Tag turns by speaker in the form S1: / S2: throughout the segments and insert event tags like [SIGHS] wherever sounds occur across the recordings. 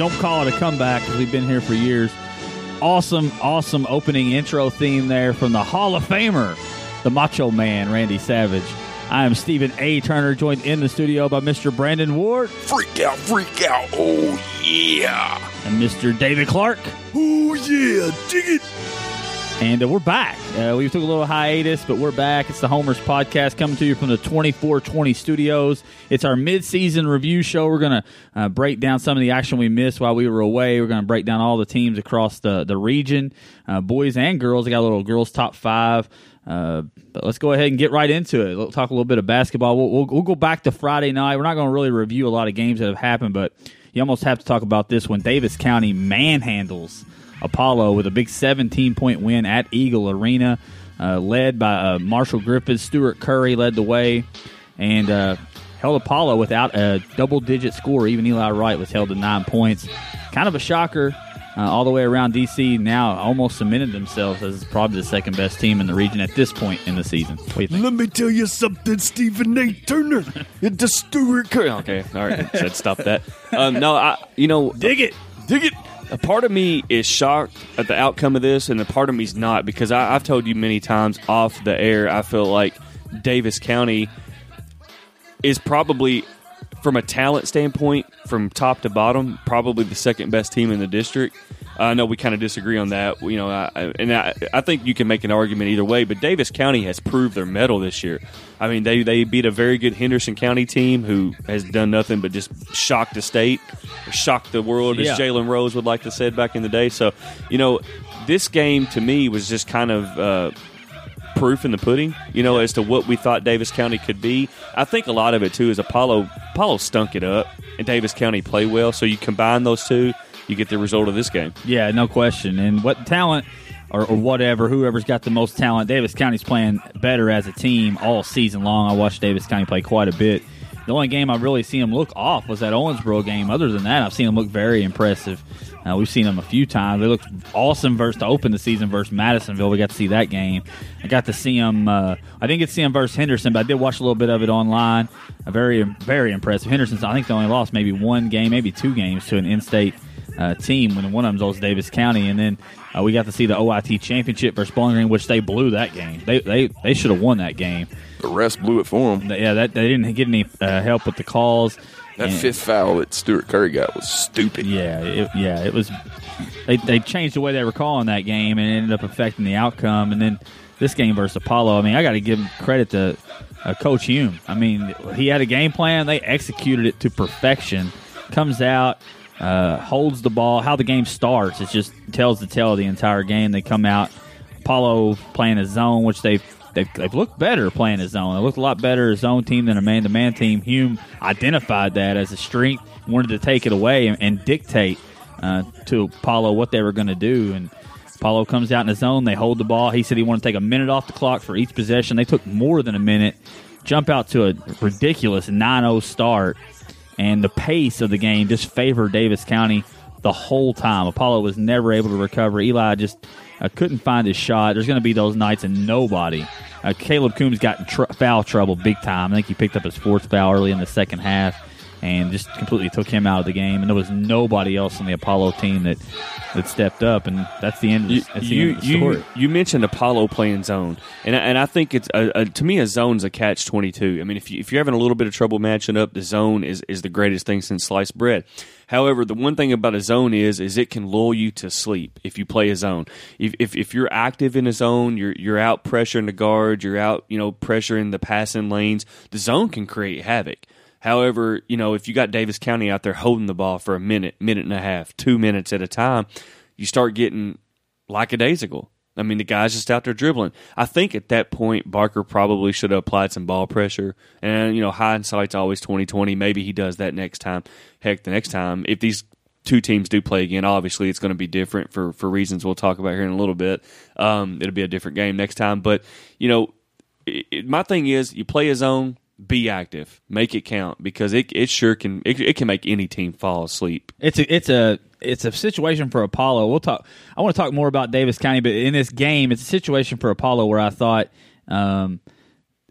S1: Don't call it a comeback because we've been here for years. Awesome, awesome opening intro theme there from the Hall of Famer, the Macho Man, Randy Savage. I am Stephen A. Turner, joined in the studio by Mr. Brandon Ward
S2: Freak out, freak out. Oh, yeah.
S1: and Mr. David Clark.
S2: Oh, yeah. Dig it.
S1: And uh, we're back. Uh, we took a little hiatus, but we're back. It's the Homers Podcast coming to you from the 2420 studios. It's our mid-season review show. We're going to uh, break down some of the action we missed while we were away. We're going to break down all the teams across the, the region, uh, boys and girls. I got a little girls top five. Uh, but let's go ahead and get right into it. We'll talk a little bit of basketball. We'll, we'll, we'll go back to Friday night. We're not going to really review a lot of games that have happened, but you almost have to talk about this when Daviess County manhandles Apollo with a big 17 point win at Eagle Arena, uh, led by uh, Marshall Griffiths. Stuart Curry led the way and uh, held Apollo without a double digit score. Even Eli Wright was held to nine points. Kind of a shocker. Uh, all the way around DC now almost cemented themselves as probably the second best team in the region at this point in the season. What do you think?
S2: Let me tell you something, Stephen A. Turner. It's Stuart Curry.
S3: Okay, all right, [LAUGHS] said stop that. Um, no, I, you know,
S1: Dig it.
S2: Dig it.
S3: A part of me is shocked at the outcome of this, and a part of me's not because I, I've told you many times off the air. I feel like Daviess County is probably, from a talent standpoint, from top to bottom, probably the second best team in the district. I know we kind of disagree on that, you know, I, and I, I think you can make an argument either way. But Daviess County has proved their mettle this year. I mean, they they beat a very good Henderson County team who has done nothing but just shock the state, shock the world, as
S1: Yeah.
S3: Jalen Rose would like to say back in the day. So, you know, this game to me was just kind of. Uh, proof in the pudding, you know, as to what we thought Daviess County could be. I think a lot of it too is Apollo. Apollo stunk it up, and Daviess County played well. So you combine those two, you get the result of this game.
S1: Yeah, no question. And what talent or, or whatever, whoever's got the most talent, Daviess County's playing better as a team all season long. I watched Daviess County play quite a bit. The only game I really see them look off was that Owensboro game. Other than that, I've seen them look very impressive. Uh, we've seen them a few times. They looked awesome versus to open the season versus Madisonville. We got to see that game. I got to see them. Uh, I didn't get to see them versus Henderson, but I did watch a little bit of it online. A very, very impressive. Henderson's. I think they only lost maybe one game, maybe two games to an in-state uh, team when one of them's Old Daviess County, and then uh, we got to see the OIT championship versus Bowling Green, which they blew that game. They they, they should have won that game.
S2: The rest blew it for them.
S1: Yeah, that they didn't get any uh, help with the calls.
S2: That
S1: And-
S2: fifth foul that Stuart Curry got was stupid.
S1: Yeah, it, yeah, it was. They, they changed the way they were calling that game, and it ended up affecting the outcome. And then this game versus Apollo. I mean, I got to give credit to uh, Coach Hume. I mean, he had a game plan. They executed it to perfection. Comes out, uh, holds the ball. How the game starts, it just tells the tale of the entire game. They come out, Apollo playing a zone, which they've they've, they've looked better playing a zone. They looked a lot better as zone team than a man to man team. Hume identified that as a strength, wanted to take it away and, and dictate uh, to Apollo what they were going to do. And Apollo comes out in the zone. They hold the ball. He said he wanted to take a minute off the clock for each possession. They took more than a minute. Jump out to a ridiculous 9-0 start, and the pace of the game just favored Daviess County the whole time. Apollo was never able to recover. Eli just uh, couldn't find his shot. There's going to be those nights, and nobody. Uh, Caleb Coombs got tr- foul trouble big time. I think he picked up his fourth foul early in the second half, and just completely took him out of the game. And there was nobody else on the Apollo team that that stepped up, and that's the end. Of the,
S3: You,
S1: that's the
S3: you,
S1: end of the story.
S3: you, you mentioned Apollo playing zone, and I- and I think it's a, a, to me a zone's a catch twenty two. I mean, if you, if you're having a little bit of trouble matching up, the zone is, is the greatest thing since sliced bread. However, the one thing about a zone is is it can lull you to sleep if you play a zone. If if, if you're active in a zone, you're you're out pressuring the guards, you're out you know pressuring the passing lanes. The zone can create havoc. However, you know if you got Daviess County out there holding the ball for a minute, minute and a half, two minutes at a time, you start getting lackadaisical. I mean, the guy's just out there dribbling. I think at that point, Barker probably should have applied some ball pressure. And you know, hindsight's always twenty twenty. Maybe he does that next time. Heck, the next time, if these two teams do play again, obviously it's going to be different for for reasons we'll talk about here in a little bit. Um, it'll be a different game next time. But you know, it, it- my thing is, you play a zone, be active, make it count because it it sure can it, it can make any team fall asleep.
S1: It's a it's a it's a situation for Apollo. We'll talk. I want to talk more about Daviess County, but in this game, it's a situation for Apollo where I thought um,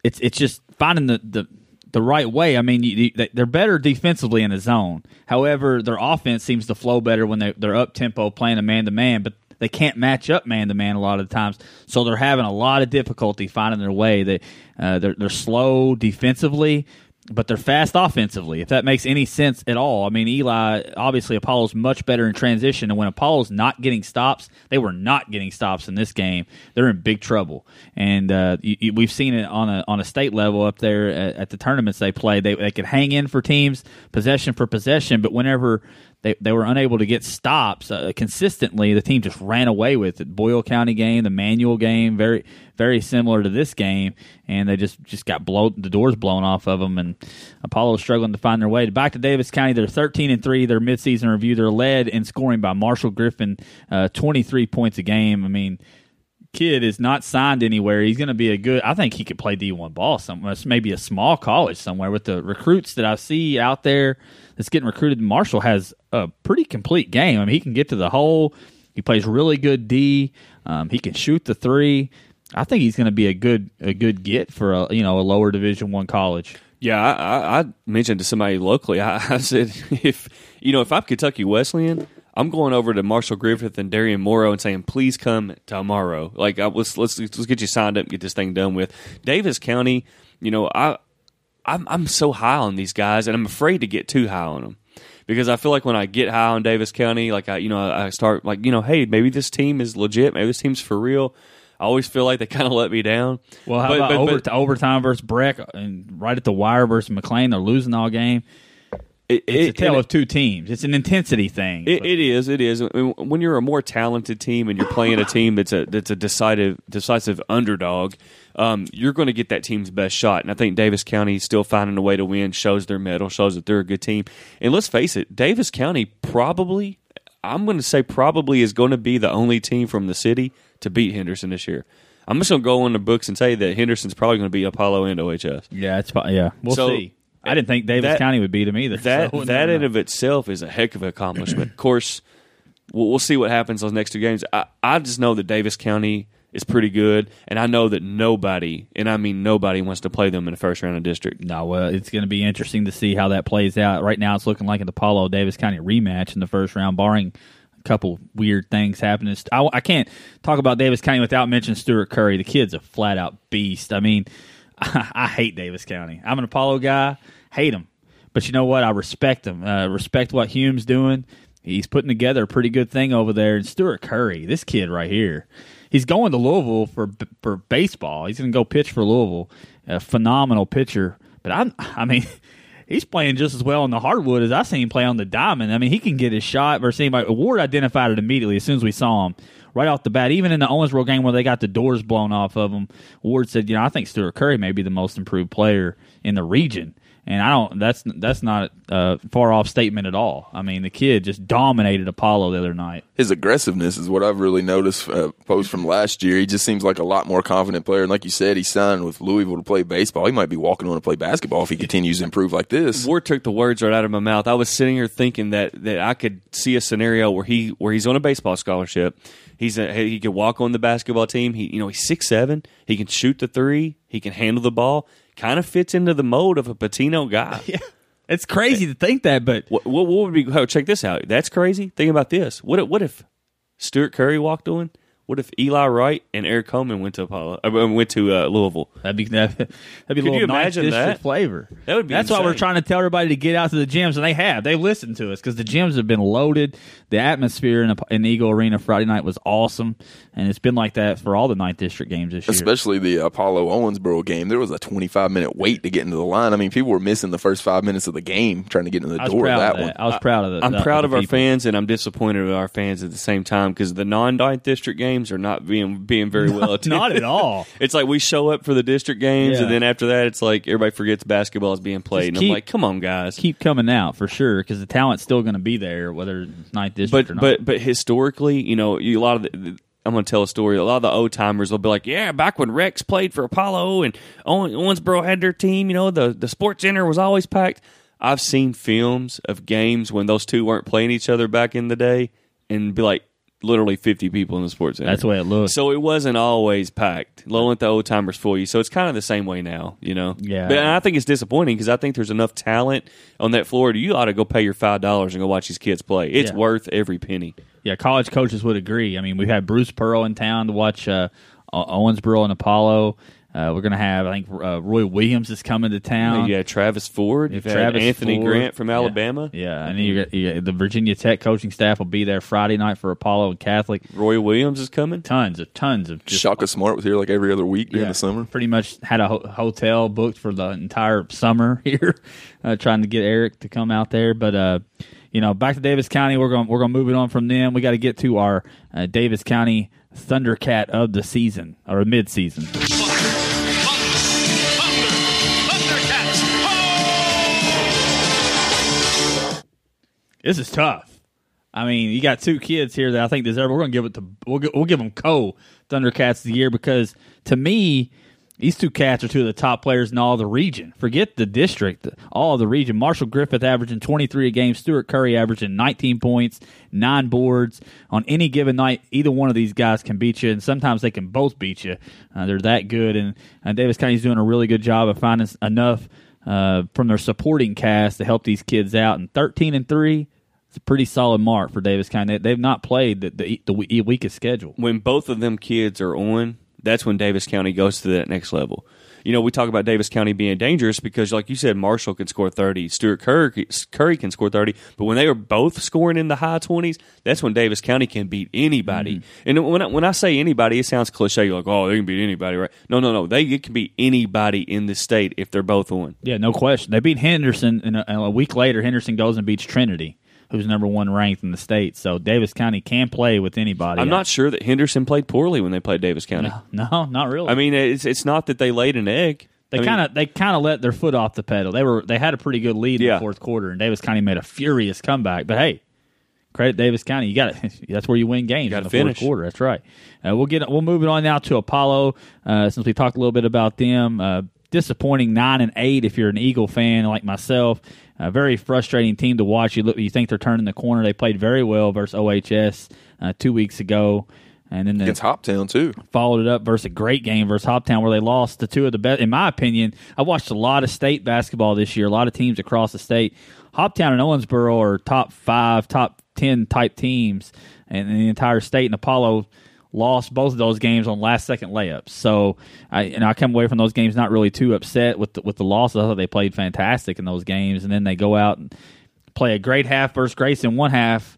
S1: it's it's just finding the, the the right way. I mean, you, you, they're better defensively in the zone. However, their offense seems to flow better when they, they're up tempo playing a man to man. But they can't match up man to man a lot of the times, so they're having a lot of difficulty finding their way. They uh, they're, they're slow defensively, but they're fast offensively. If that makes any sense at all, I mean, Eli obviously Apollo's much better in transition, and when Apollo's not getting stops, they were not getting stops in this game. They're in big trouble, and uh, you, you, we've seen it on a on a state level up there at, at the tournaments they play. They they could hang in for teams possession for possession, but whenever they, they were unable to get stops uh, consistently. The team just ran away with it. Boyle County game, the Manual game, very very similar to this game, and they just just got blown the doors blown off of them. And Apollo struggling to find their way. Back to Daviess County, they're thirteen and three. Their midseason review, they're led in scoring by Marshall Griffin, uh, twenty three points a game. I mean kid is not signed anywhere. He's going to be a good. I think he could play D one ball somewhere. Maybe a small college somewhere with the recruits that I see out there that's getting recruited. Marshall has a pretty complete game. I mean, he can get to the hole. He plays really good D. Um, he can shoot the three. I think he's going to be a good a good get for a you know a lower Division one college.
S3: Yeah, I, I, mentioned to somebody locally. I, [LAUGHS] I said if you know if I'm Kentucky Wesleyan, I'm going over to Marshall Griffith and Darian Morrow and saying, please come tomorrow. Like, let's let's let's get you signed up and get this thing done with. Daviess County, you know, I I'm, I'm so high on these guys, and I'm afraid to get too high on them because I feel like when I get high on Daviess County, like I you know I start like you know, hey, maybe this team is legit, maybe this team's for real. I always feel like they kind of let me down.
S1: Well, how but, about but, over, but, overtime versus Breck and right at the wire versus McLean? They're losing all game. It, it's a tale of two teams. It's an intensity thing.
S3: It, it is. It is. When you're a more talented team and you're playing a team that's a that's a decisive decisive underdog, um, you're going to get that team's best shot. And I think Daviess County is still finding a way to win. Shows their mettle. Shows that they're a good team. And let's face it, Daviess County probably, I'm going to say probably is going to be the only team from the city to beat Henderson this year. I'm just going to go on the books and say that Henderson's probably going to be Apollo and OHS.
S1: Yeah, it's yeah. We'll so, see. I didn't think Daviess that, County would beat him either.
S3: That so that in of itself is a heck of an accomplishment. of course, we'll, we'll, see what happens those next two games. I, I just know that Daviess County is pretty good, and I know that nobody, and I mean nobody, wants to play them in the first round of district.
S1: No, well, it's going to be interesting to see how that plays out. Right now, it's looking like an Apollo Daviess County rematch in the first round, barring a couple weird things happening. I, I can't talk about Daviess County without mentioning Stuart Curry. The kid's a flat out beast. I mean [LAUGHS] I, hate Daviess County. I'm an Apollo guy. Hate him, but you know what? I respect him. Uh, respect what Hume's doing. He's putting together a pretty good thing over there. And Stuart Curry, this kid right here, he's going to Louisville for for baseball. He's going to go pitch for Louisville. A phenomenal pitcher. But I, I mean, [LAUGHS] he's playing just as well on the hardwood as I seen him play on the diamond. I mean, he can get his shot versus anybody. Ward identified it immediately as soon as we saw him right off the bat. Even in the Owensboro game where they got the doors blown off of them, Ward said, "You know, I think Stuart Curry may be the most improved player in the region." And I don't. That's that's not a far off statement at all. I mean, the kid just dominated Apollo the other night.
S4: His aggressiveness is what I've really noticed uh, post from last year. He just seems like a lot more confident player. And like you said, he signed with Louisville to play baseball. He might be walking on to play basketball if he continues to improve like this.
S3: Ward took the words right out of my mouth. I was sitting here thinking that that I could see a scenario where he where he's on a baseball scholarship He's a, he can walk on the basketball team. He you know he's six seven. He can shoot the three. He can handle the ball. Kind of fits into the mold of a Pitino guy. [LAUGHS]
S1: Yeah. It's crazy to think that, but
S3: what, what, what would be? Oh, check this out. That's crazy. Think about this. What if, what if Stuart Curry walked on what if Eli Wright and Eric Coleman went to Apollo? Uh, went to uh, Louisville.
S1: That'd be [LAUGHS] that'd, be a little you imagine that? flavor.
S3: That would be.
S1: That's
S3: insane.
S1: why we're trying to tell everybody to get out to the gyms, and they have. They've listened to us because the gyms have been loaded. The atmosphere in, in Eagle Arena Friday night was awesome, and it's been like that for all the ninth district games this
S4: year. Especially the Apollo Owensboro game. There was a 25 minute wait to get into the line. I mean, people were missing the first five minutes of the game trying to get into the door of that,
S1: of
S4: one.
S1: I was proud of it.
S3: I'm proud
S1: of,
S3: of our fans, and I'm disappointed with our fans at the same time because the non ninth district games are not being being very well [LAUGHS] attended.
S1: Not at all. [LAUGHS]
S3: it's like we show up for the district games, yeah. and then after that, it's like everybody forgets basketball is being played. Just and keep, I'm like, come on, guys,
S1: keep coming out for sure because the talent's still going to be there, whether it's ninth district
S3: but,
S1: or not.
S3: But but historically, you know, you, a lot of the, I'm going to tell a story. A lot of the old timers will be like, "Yeah, back when Rex played for Apollo and Owensboro had their team, you know, the the sports center was always packed." I've seen films of games when those two weren't playing each other back in the day, and be like, literally 50 people in the sports center.
S1: That's the way it looks.
S3: So it wasn't always packed. The old timers fool you. So it's kind of the same way now, you know.
S1: Yeah.
S3: But I think it's disappointing because I think there's enough talent on that floor. You ought to go pay your five dollars and go watch these kids play. It's
S1: Yeah.
S3: worth every penny.
S1: Yeah, college coaches would agree. I mean, we've had Bruce Pearl in town to watch uh, Owensboro and Apollo. Uh, we're going to have, I think, uh, Roy Williams is coming to town.
S3: you had Travis Ford. You've
S1: Travis
S3: Anthony
S1: Ford.
S3: Grant from Alabama.
S1: Yeah, and you got, you got the Virginia Tech coaching staff will be there Friday night for Apollo and Catholic.
S3: Roy Williams is coming.
S1: Tons of tons of just
S4: Shaka Smart was here like every other week during
S1: Yeah.
S4: the summer.
S1: Pretty much had a ho- hotel booked for the entire summer [LAUGHS] here, uh, trying to get Eric to come out there. But uh, you know, back to Daviess County, we're going we're going to move it on from them. We got to get to our uh, Daviess County Thundercat of the season or mid season. This is tough. I mean, you got two kids here that I think deserve. We're going to give it to we'll we'll give them co Thundercats of the year because to me, these two cats are two of the top players in all the region. Forget the district, all the region. Marshall Griffith averaging 23 a game. Stuart Curry averaging 19 points, nine boards on any given night. Either one of these guys can beat you, and sometimes they can both beat you. Uh, they're that good, and uh, Daviess County's doing a really good job of finding enough uh, from their supporting cast to help these kids out. And 13 and three. It's a pretty solid mark for Daviess County. They, they've not played the, the, the weakest schedule.
S3: when both of them kids are on, that's when Daviess County goes to that next level. You know, we talk about Daviess County being dangerous because, like you said, Marshall can score 30, Stuart Curry, Curry can score 30, but when they are both scoring in the high 20s, that's when Daviess County can beat anybody. Mm-hmm. And when I, when I say anybody, it sounds cliche. You're like, oh, they can beat anybody, right? No, no, no. They it can beat anybody in the state if they're both on.
S1: Yeah, no question. They beat Henderson, and a, and a week later, Henderson goes and beats Trinity, who's number one ranked in the state. So Daviess County can play with anybody.
S3: I'm not sure that Henderson played poorly when they played Daviess County.
S1: No, [LAUGHS] not really.
S3: I mean, it's it's not that they laid an egg.
S1: they kind of they kind of let their foot off the pedal. They were they had a pretty good lead in
S3: Yeah.
S1: the fourth quarter, and Daviess County made a furious comeback. But hey, credit Daviess County. You got it. [LAUGHS] That's where you win games.
S3: Gotta
S1: in the
S3: finish.
S1: fourth quarter. That's right. Uh, we'll get we'll move it on now to Apollo. Uh, since we talked a little bit about them, uh, disappointing nine and eight. If you're an Eagle fan like myself, a very frustrating team to watch. You look, you think they're turning the corner. They played very well versus OHS uh, two weeks ago. And then the,
S4: Against Hoptown too.
S1: followed it up versus a great game versus Hoptown where they lost to two of the best. In my opinion, I watched a lot of state basketball this year, a lot of teams across the state. Hoptown and Owensboro are top five, top 10 type teams in the entire state, and Apollo lost both of those games on last second layups. So I and I come away from those games not really too upset with the, with the losses. I thought they played fantastic in those games, and then they go out and play a great half versus Grace in one half.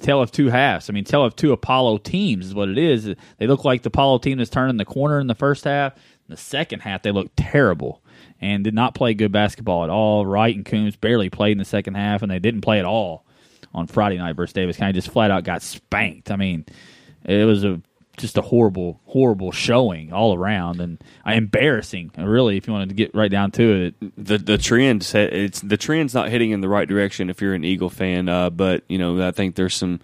S1: Tell of two halves. I mean, tell of two Apollo teams is what it is. They look like the Apollo team that's turning the corner in the first half. In the second half, they look terrible and did not play good basketball at all. Wright and Coombs barely played in the second half, and they didn't play at all on Friday night versus Daviess County. Just flat out got spanked. I mean, it was a just a horrible, horrible showing all around, and uh, embarrassing. Really, if you wanted to get right down to it,
S3: the the trend it's the trend's not heading in the right direction if you're an Eagle fan. Uh, but you know, I think there's some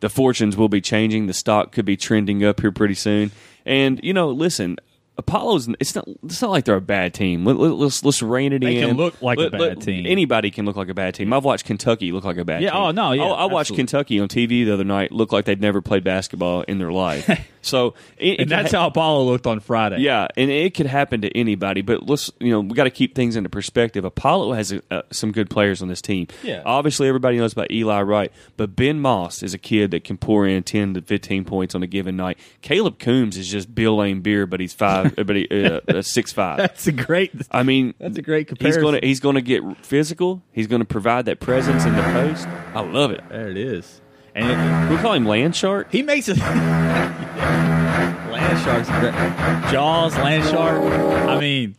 S3: the fortunes will be changing. The stock could be trending up here pretty soon. And you know, listen. Apollo's it's not it's not like they're a bad team. Let, let, let's let's rein it
S1: They
S3: in.
S1: can look like a bad
S3: let-
S1: team.
S3: Anybody can look like a bad team. I've watched Kentucky look like a bad
S1: Yeah,
S3: team.
S1: oh, no, yeah,
S3: I, I watched. Kentucky on TV the other night. Look like they'd never played basketball in their life. [LAUGHS] so it,
S1: and
S3: it
S1: that's
S3: ha-
S1: how Apollo looked on Friday.
S3: yeah, and it could happen to anybody. But let's you know we got to keep things into perspective. Apollo has uh, some good players on this team.
S1: Yeah.
S3: obviously everybody knows about Eli Wright, but Ben Moss is a kid that can pour in ten to fifteen points on a given night. Caleb Coombs is just Bill Laimbeer, but he's five, [LAUGHS] but he uh, uh, six five.
S1: that's a great.
S3: I mean,
S1: That's a great
S3: He's
S1: comparison.
S3: gonna he's gonna get physical. He's gonna provide that presence in the post. I love it.
S1: There it is, and it,
S3: We call him Land Shark.
S1: he makes it. [LAUGHS] land sharks, great. Jaws, land shark. I mean,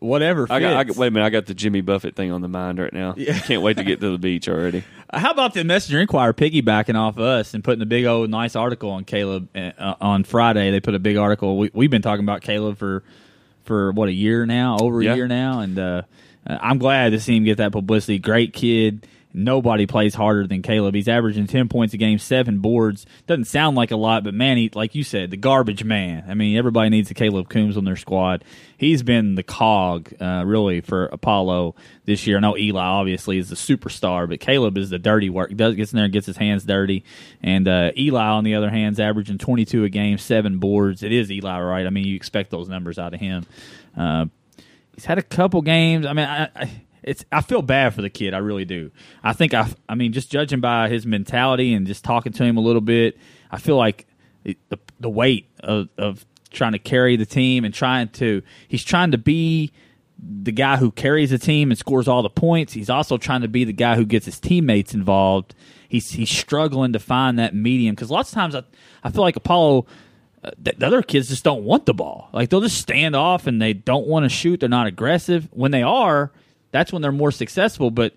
S1: whatever.
S3: I got, I got wait a minute. I got the Jimmy Buffett thing on the mind right now.
S1: Yeah. [LAUGHS]
S3: Can't wait to get to the beach already. [LAUGHS]
S1: How about the Messenger Inquirer piggybacking off us and putting a big old nice article on Caleb uh, on Friday? They put a big article. We, we've been talking about Caleb for for what a year now, over a
S3: Yeah.
S1: year now, and uh, uh, I'm glad to see him get that publicity. Great kid. Nobody plays harder than Caleb. He's averaging ten points a game, seven boards. Doesn't sound like a lot, but man, he like you said, the garbage man. I mean, everybody needs a Caleb Coombs on their squad. He's been the cog, uh, really, for Apollo this year. I know Eli obviously is the superstar, but Caleb is the dirty work. Does gets in there and gets his hands dirty. And uh, Eli, on the other hand, is averaging twenty two a game, seven boards. It is Eli, right? I mean, you expect those numbers out of him. Uh, he's had a couple games. I mean, I, I it's I feel bad for the kid. I really do. I think I I mean just judging by his mentality and just talking to him a little bit, I feel like the the weight of of trying to carry the team and trying to he's trying to be the guy who carries the team and scores all the points. He's also trying to be the guy who gets his teammates involved. He's he's struggling to find that medium because lots of times I I feel like Apollo uh, the, the other kids just don't want the ball. Like they'll just stand off and they don't want to shoot. They're not aggressive. When they are, that's when they're more successful. But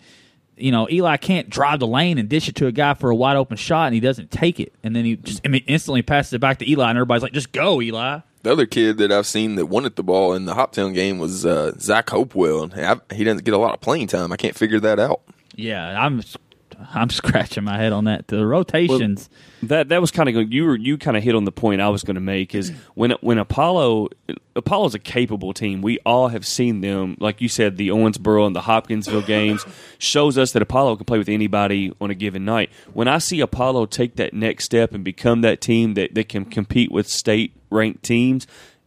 S1: you know, Eli can't drive the lane and dish it to a guy for a wide open shot, and he doesn't take it, and then he just I mean, instantly passes it back to Eli, and everybody's like, "Just go, Eli."
S4: The other kid that I've seen that wanted the ball in the Hoptown game was uh, Zach Hopewell, and I, he doesn't get a lot of playing time. I can't figure that out.
S1: Yeah, I'm [LAUGHS] I'm scratching my head on that. The rotations.
S3: Well, that that was kind of you were you kind of hit on the point I was going to make is when when Apollo Apollo's a capable team. We all have seen them, like you said, the Owensboro and the Hopkinsville games shows us that Apollo can play with anybody on a given night. When I see Apollo take that next step and become that team that, that can compete with state ranked teams,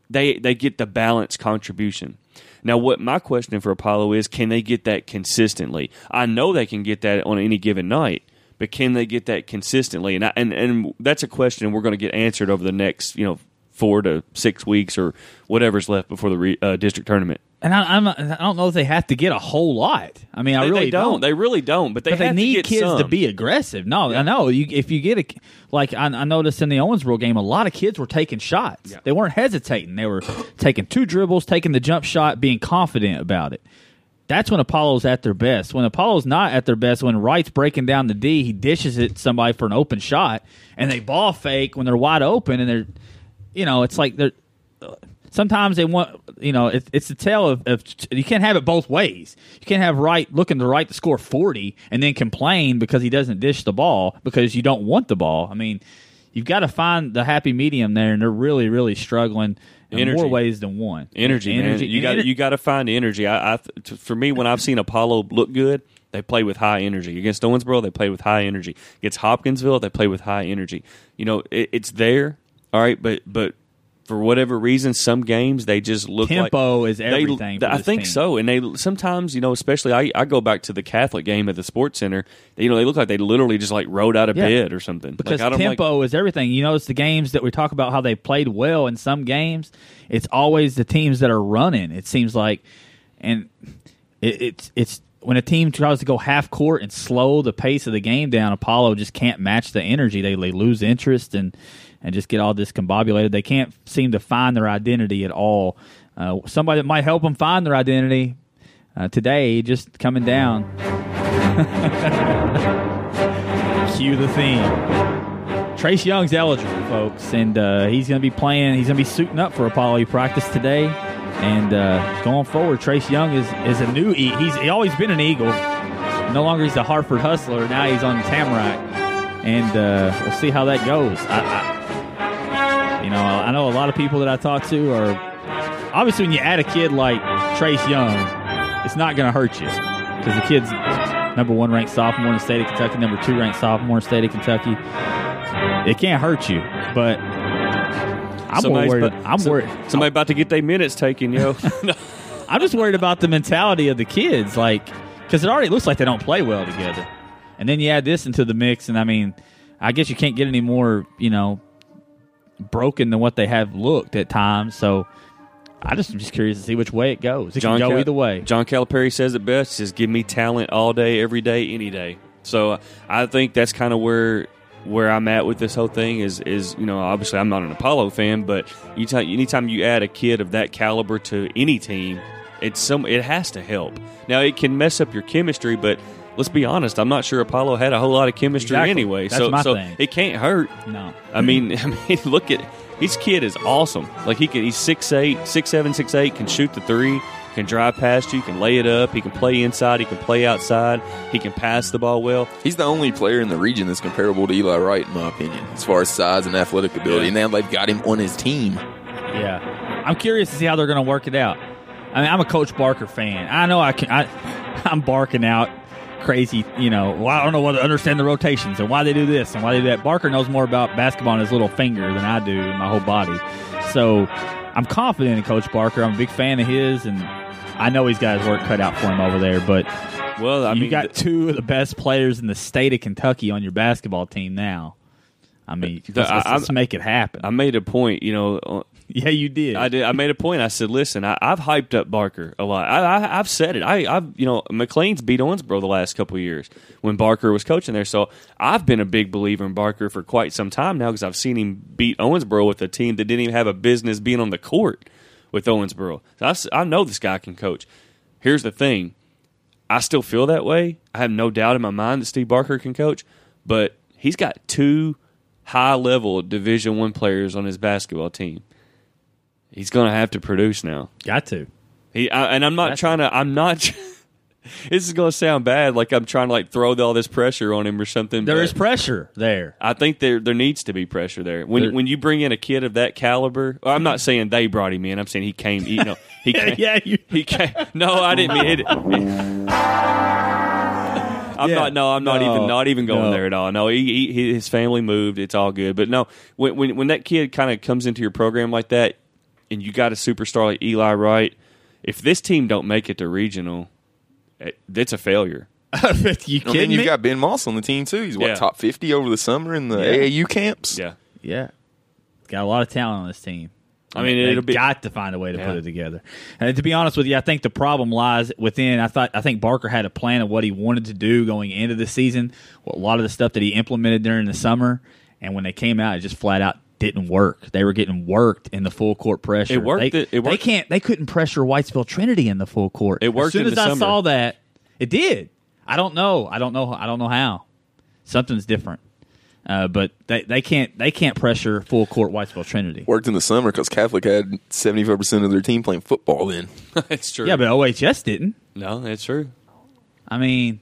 S3: they they get the balanced contribution. Now, what my question for Apollo is, can they get that consistently? I know they can get that on any given night, but can they get that consistently? And I, and and that's a question we're going to get answered over the next you know four to six weeks or whatever's left before the re, uh, district tournament.
S1: And I, I'm, I don't know if they have to get a whole lot. I mean, I
S3: They,
S1: really
S3: they don't. They really don't. But they,
S1: but they
S3: have to
S1: need
S3: get
S1: kids
S3: some.
S1: to be aggressive. No, I know. You, if you get a like, I, I noticed in the Owensboro game, a lot of kids were taking shots. They weren't hesitating. They were [SNIFFS] taking two dribbles, taking the jump shot, being confident about it. That's when Apollo's at their best. When Apollo's not at their best, when Wright's breaking down the D, he dishes it to somebody for an open shot, and they ball fake when they're wide open, and they're, you know, it's like they're. Sometimes they want, you know, it, it's the tale of, of you can't have it both ways. You can't have right looking to Wright to score forty and then complain because he doesn't dish the ball because you don't want the ball. I mean, you've got to find the happy medium there, and they're really, really struggling in
S3: Energy.
S1: more ways than one.
S3: energy, man. You got you got to find the energy. I, I for me, when I've seen Apollo look good, they play with high energy. Against Owensboro, they play with high energy. Against Hopkinsville, they play with high energy. You know, it, it's there, all right, but but for whatever reason, some games they just look
S1: Tempo
S3: like
S1: is
S3: they-
S1: everything for
S3: I think
S1: team.
S3: so, and they sometimes you know, especially I, I go back to the Catholic game at the Sports Center. You know, they look like they literally just like rode out of
S1: Yeah.
S3: bed or something.
S1: because
S3: like, I don't like-
S1: tempo is everything. You notice the games that we talk about how they played well in some games. It's always the teams that are running. It seems like, and it, it's it's when a team tries to go half court and slow the pace of the game down. Apollo just can't match the energy. They they lose interest and and just get all discombobulated. They can't seem to find their identity at all. Uh, somebody that might help them find their identity uh, today, just coming down. [LAUGHS] Cue the theme. Trace Young's eligible, folks, and uh, he's going to be playing. He's going to be suiting up for Apollo. He practiced today, and uh, going forward, Trace Young is is a new. He's he always been an Eagle. No longer he's a Hartford Hustler. Now he's on Tamarack, and uh, we'll see how that goes. I, I, you know, I know a lot of people that I talk to are obviously when you add a kid like Trace Young, it's not going to hurt you because the kid's number one ranked sophomore in the state of Kentucky, number two ranked sophomore in the state of Kentucky. It can't hurt you, but I'm
S3: Somebody's
S1: worried.
S3: about-
S1: I'm
S3: some-
S1: worried.
S3: Somebody about to get their minutes taken, yo. [LAUGHS]
S1: I'm just worried about the mentality of the kids, like because it already looks like they don't play well together, and then you add this into the mix, and I mean, I guess you can't get any more, you know, broken than what they have looked at times. So I just am just curious to see which way it goes. It can go
S3: Cal-
S1: either way.
S3: John Calipari says it best: "Says give me talent all day, every day, any day." So uh, I think that's kind of where where I'm at with this whole thing. Is is you know obviously I'm not an Apollo fan, but you t- anytime you add a kid of that caliber to any team, it's some it has to help. Now it can mess up your chemistry, but. Let's be honest. I'm not sure Apollo had a whole lot of chemistry
S1: Exactly.
S3: anyway,
S1: That's
S3: so
S1: my
S3: so
S1: thing.
S3: it can't hurt.
S1: No,
S3: I mean, [LAUGHS] I mean, look at his kid is awesome. Like he can, he's six eight, six seven, six eight, can shoot the three, can drive past you, can lay it up, he can play inside, he can play outside, he can pass the ball well.
S4: He's the only player in the region that's comparable to Eli Wright, in my opinion, as far as size and athletic ability.
S3: Yeah.
S4: And now they've got him on his team.
S1: Yeah, I'm curious to see how they're going to work it out. I mean, I'm a Coach Barker fan. I know I can. I, [LAUGHS] I'm barking out crazy. You know, well, I don't know whether to understand the rotations and why they do this and why they do that. Barker knows more about basketball in his little finger than I do in my whole body. So I'm confident in Coach Barker. I'm a big fan of his, and I know he's got his work cut out for him over there. But
S3: Well, I
S1: you
S3: mean,
S1: got two of the best players in the state of Kentucky on your basketball team now. I mean,
S3: The-
S1: let's,
S3: I-
S1: let's make it happen.
S3: I made a point, you know, [LAUGHS]
S1: yeah, you did.
S3: I did. I made a point. I said, "Listen, I, I've hyped up Barker a lot. I, I've said it. I, I've, you know, McLean's beat Owensboro the last couple of years when Barker was coaching there. So I've been a big believer in Barker for quite some time now because I've seen him beat Owensboro with a team that didn't even have a business being on the court with Owensboro. So I, I know this guy can coach. Here's the thing: I still feel that way. I have no doubt in my mind that Steve Barker can coach, but he's got two high level Division One players on his basketball team. He's going to have to produce now.
S1: Got to.
S3: He I, and I'm not
S1: That's-
S3: trying to. I'm not. [LAUGHS] this is going to sound bad, like I'm trying to like throw all this pressure on him or something.
S1: There is pressure there.
S3: I think there there needs to be pressure there. When
S1: There-
S3: when you bring in a kid of that caliber, well, I'm not saying they brought him in. I'm saying he came. You know, he [LAUGHS] came.
S1: yeah, you.
S3: He came. No, I didn't mean it. [LAUGHS] I'm
S1: Yeah.
S3: not. No, I'm not
S1: No.
S3: even. Not even going
S1: No.
S3: there at all. No, he, he his family moved. It's all good. But no, when when, when that kid kind of comes into your program like that, and you got a superstar like Eli Wright, if this team don't make it to regional, it, it's a failure.
S1: you [LAUGHS]
S4: I mean,
S1: kidding
S4: you've got Ben Moss on the team too. He's what
S3: Yeah.
S4: top fifty over the summer in the
S1: Yeah.
S4: AAU camps.
S3: Yeah.
S1: yeah, got a lot of talent on this team.
S3: I mean,
S1: They've
S3: it'll be-
S1: got to find a way to
S3: Yeah.
S1: put it together. And to be honest with you, I think the problem lies within. I thought I think Barker had a plan of what he wanted to do going into the season. Well, a lot of the stuff that he implemented during the summer, and when they came out, it just flat out didn't work. They were getting worked in the full court pressure.
S3: It worked-
S1: They,
S3: it- it
S1: they can't. They couldn't pressure Whitesville Trinity in the full court.
S3: It worked
S1: As soon
S3: in
S1: as
S3: the
S1: I
S3: summer.
S1: saw that, it did. I don't know. I don't know. I don't know how. Something's different. Uh, but they, they can't they can't pressure full court Whitesville Trinity.
S4: Worked in the summer because Catholic had seventy five percent of their team playing football. Then [LAUGHS]
S3: it's true.
S1: Yeah, but OHS didn't.
S3: no, it's true.
S1: I mean,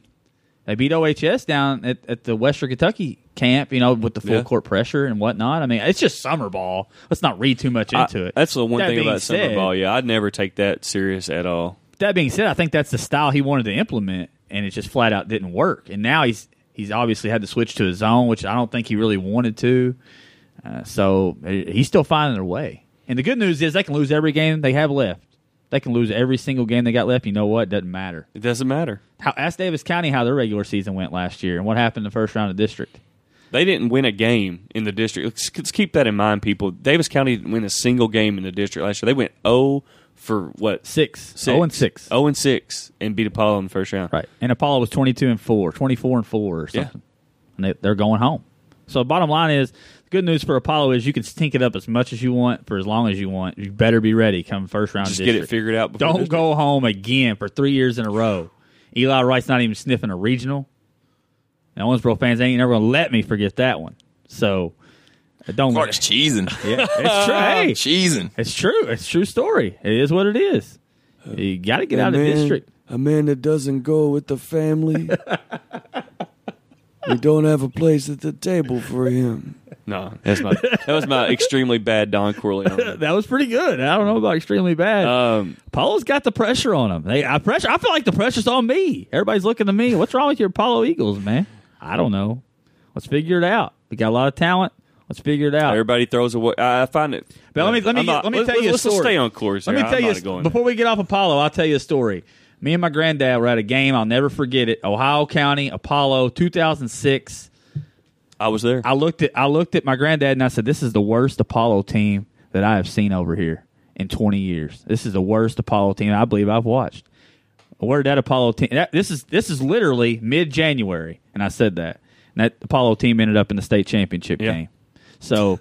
S1: they beat OHS down at, at the Western Kentucky camp, you know, with the full
S3: Yeah.
S1: court pressure and whatnot. I mean, it's just summer ball. Let's not read too much into
S3: I-
S1: it.
S3: That's the one
S1: That
S3: thing about summer ball. Yeah, I'd never take that serious at all.
S1: That being said, I think that's the style he wanted to implement, and it just flat out didn't work. And now he's he's obviously had to switch to his own, which I don't think he really wanted to. Uh, so uh, he's still finding their way. And the good news is they can lose every game they have left. They can lose every single game they got left. You know what? Doesn't matter.
S3: It doesn't matter.
S1: How, ask Daviess County how their regular season went last year and what happened in the first round of district.
S3: They didn't win a game in the district. Let's, let's keep that in mind, people. Daviess County didn't win a single game in the district last year. They went 0 for what?
S1: Six.
S3: Six.
S1: Oh and six.
S3: 0 and 6 and beat Apollo in the first round.
S1: Right. And Apollo was 22 and 4, 24 and 4 or
S3: Yeah.
S1: something. And they, they're going home. So bottom line is, good news for Apollo is you can stink it up as much as you want for as long as you want. You better be ready come first round
S3: Just
S1: of
S3: get it figured out before
S1: Don't
S3: district.
S1: go home again for three years in a row. Eli Wright's not even sniffing a regional. And Owensboro fans ain't never going to let me forget that one. So don't.
S4: Clark's cheesing,
S1: Yeah, it's true. [LAUGHS] Hey,
S4: cheesing.
S1: it's true. It's a true story. It is what it is. You got to get out of the district.
S2: A man that doesn't go with the family. [LAUGHS] we don't have a place at the table for him.
S3: No, that's my that was my [LAUGHS] extremely bad Don Corleone. [LAUGHS]
S1: That was pretty good. I don't know about extremely bad.
S3: Um,
S1: Apollo's got the pressure on him. They, I pressure. I feel like the pressure's on me. Everybody's looking to me. What's wrong with your Apollo Eagles, man? I don't know. Let's figure it out. We got a lot of talent. Let's figure it out.
S3: everybody throws away. I find it.
S1: But let me let me
S3: not-
S1: let me tell you a
S3: let's
S1: story.
S3: stay on course.
S1: Let me tell
S3: I'm
S1: you before we get off Apollo. I'll tell you a story. Me and my granddad were at a game. I'll never forget it. Ohio County Apollo 2006.
S3: I was there.
S1: I looked at I looked at my granddad and I said, "This is the worst Apollo team that I have seen over here in 20 years. This is the worst Apollo team I believe I've watched." Where did that Apollo team? That, this is this is literally mid January, and I said that. And that Apollo team ended up in the state championship
S3: Yeah.
S1: game. So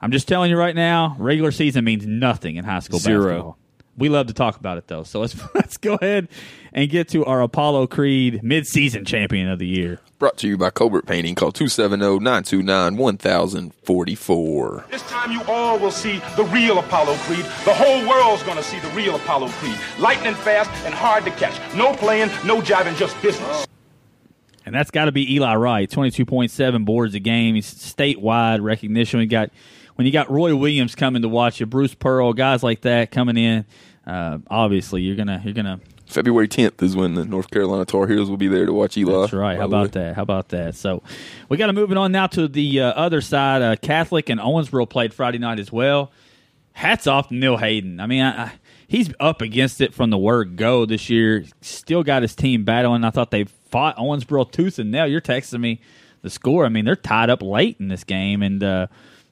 S1: I'm just telling you right now, regular season means nothing in high school
S3: Zero.
S1: basketball. We love to talk about it though. So let's [LAUGHS] let's go ahead and get to our Apollo Creed mid-season champion of the year.
S4: Brought to you by Colbert Painting. Call 270-929-1044.
S5: This time you all will see the real Apollo Creed. The whole world's gonna see the real Apollo Creed. Lightning fast and hard to catch. No playing, no jiving, just business.
S1: And that's got to be Eli Wright, twenty-two point seven boards a game. He's statewide recognition. We got when you got Roy Williams coming to watch you, Bruce Pearl, guys like that coming in. Uh, obviously, you're gonna you're gonna.
S4: February 10th is when the North Carolina Tar Heels will be there to watch Eli.
S1: That's right. How about that? How about that? So we got to moving on now to the uh, other side. Uh, Catholic and Owensboro played Friday night as well. Hats off to Neil Hayden. I mean, I, I, he's up against it from the word go this year. Still got his team battling. I thought they fought Owensboro tooth and nail. You're texting me the score. I mean, they're tied up late in this game, and uh,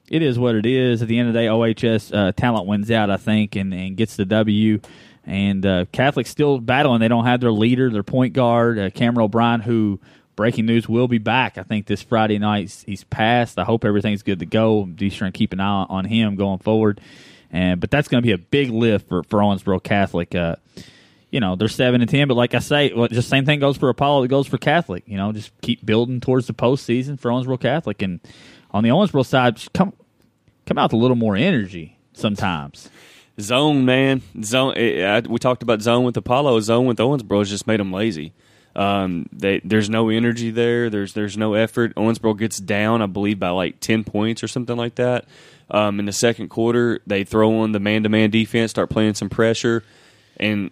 S1: it is what it is. At the end of the day, OHS uh, talent wins out, I think, and, and gets the W. And uh, Catholic still battling. They don't have their leader, their point guard, uh, Cameron O'Brien, who breaking news will be back. I think this Friday night he's, he's passed. I hope everything's good to go. Be sure and keep an eye on him going forward. And but that's going to be a big lift for for Owensboro Catholic. Uh, you know they're seven and ten, but like I say, well, just same thing goes for Apollo. It goes for Catholic. You know, just keep building towards the postseason for Owensboro Catholic. And on the Owensboro side, come come out with a little more energy sometimes.
S3: Zone, man, zone. eh, I, we talked about zone with Apollo. Zone with Owensboro has just made them lazy. Um, they, there's no energy there. There's there's no effort. Owensboro gets down, I believe, by like ten points or something like that. Um, in the second quarter, they throw on the man to man defense, start playing some pressure, and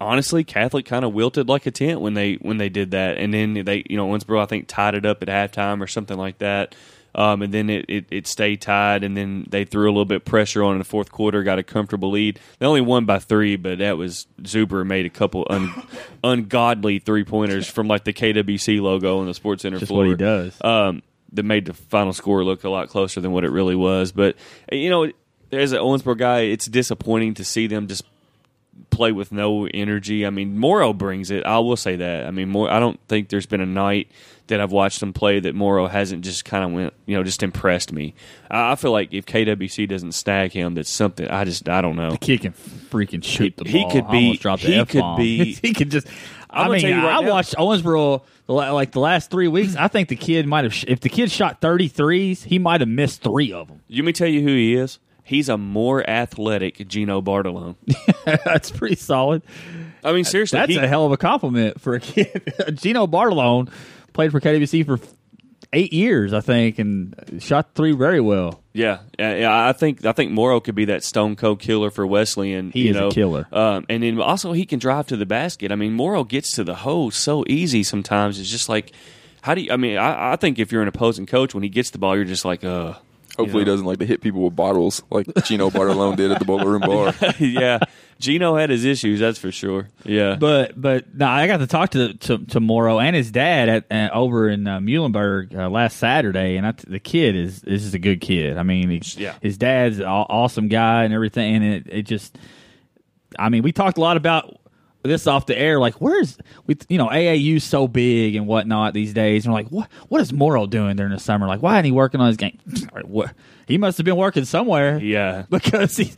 S3: honestly, Catholic kind of wilted like a tent when they when they did that. And then they, you know, Owensboro I think tied it up at halftime or something like that. Um, and then it, it, it stayed tied, and then they threw a little bit of pressure on in the fourth quarter, got a comfortable lead. They only won by three, but that was Zuber made a couple un, [LAUGHS] ungodly three pointers from like the KWC logo on the Sports Center
S1: Just
S3: floor.
S1: what he does.
S3: Um, that made the final score look a lot closer than what it really was. But you know, as an Owensboro guy, it's disappointing to see them just play with no energy. I mean, Morrow brings it. I will say that. I mean, more. I don't think there's been a night that I've watched him play that Morrow hasn't just kind of went, you know, just impressed me. I, I feel like if KWC doesn't snag him, that's something. I just, I don't know.
S1: The kid can freaking shoot the
S3: He
S1: ball.
S3: could
S1: I
S3: be-
S1: dropped the
S3: he could
S1: F-bomb.
S3: be- [LAUGHS]
S1: he could just. I mean,
S3: you right
S1: I
S3: now-
S1: watched Owensboro like the last three weeks. I think the kid might have. If the kid shot thirty threes, he might have missed three of them.
S3: Let me tell you who he is. He's a more athletic Gino Bartolone. [LAUGHS]
S1: That's pretty solid.
S3: I mean, seriously,
S1: That's
S3: he-
S1: a hell of a compliment for a kid. [LAUGHS] Gino Bartolone played for KWC for eight years, I think, and shot three very well.
S3: Yeah, I think I think Morrow could be that stone cold killer for Wesleyan.
S1: He
S3: you
S1: is a killer.
S3: Um, and then also he can drive to the basket. I mean, Morrow gets to the hole so easy. Sometimes it's just like, how do you? I mean, I, I think if you're an opposing coach, when he gets the ball, you're just like, uh,
S4: Hopefully,
S3: you know.
S4: he doesn't like to hit people with bottles like Gino Bartolone did at the Boiler Room Bar. [LAUGHS]
S3: yeah. Gino had his issues, that's for sure. Yeah,
S1: But but no, I got to talk to to, to Morrow and his dad at uh, over in uh, Muhlenberg uh, last Saturday, and I t- the kid is is a good kid. I mean, he,
S3: Yeah.
S1: his dad's an awesome guy and everything, and it, it just, I mean, we talked a lot about this off the air. Like, where's we you know AAU's so big and whatnot these days, and we're like, what what is Morrow doing during the summer? Like, why isn't he working on his game? [LAUGHS] what he must have been working somewhere,
S3: yeah. [LAUGHS]
S1: because he.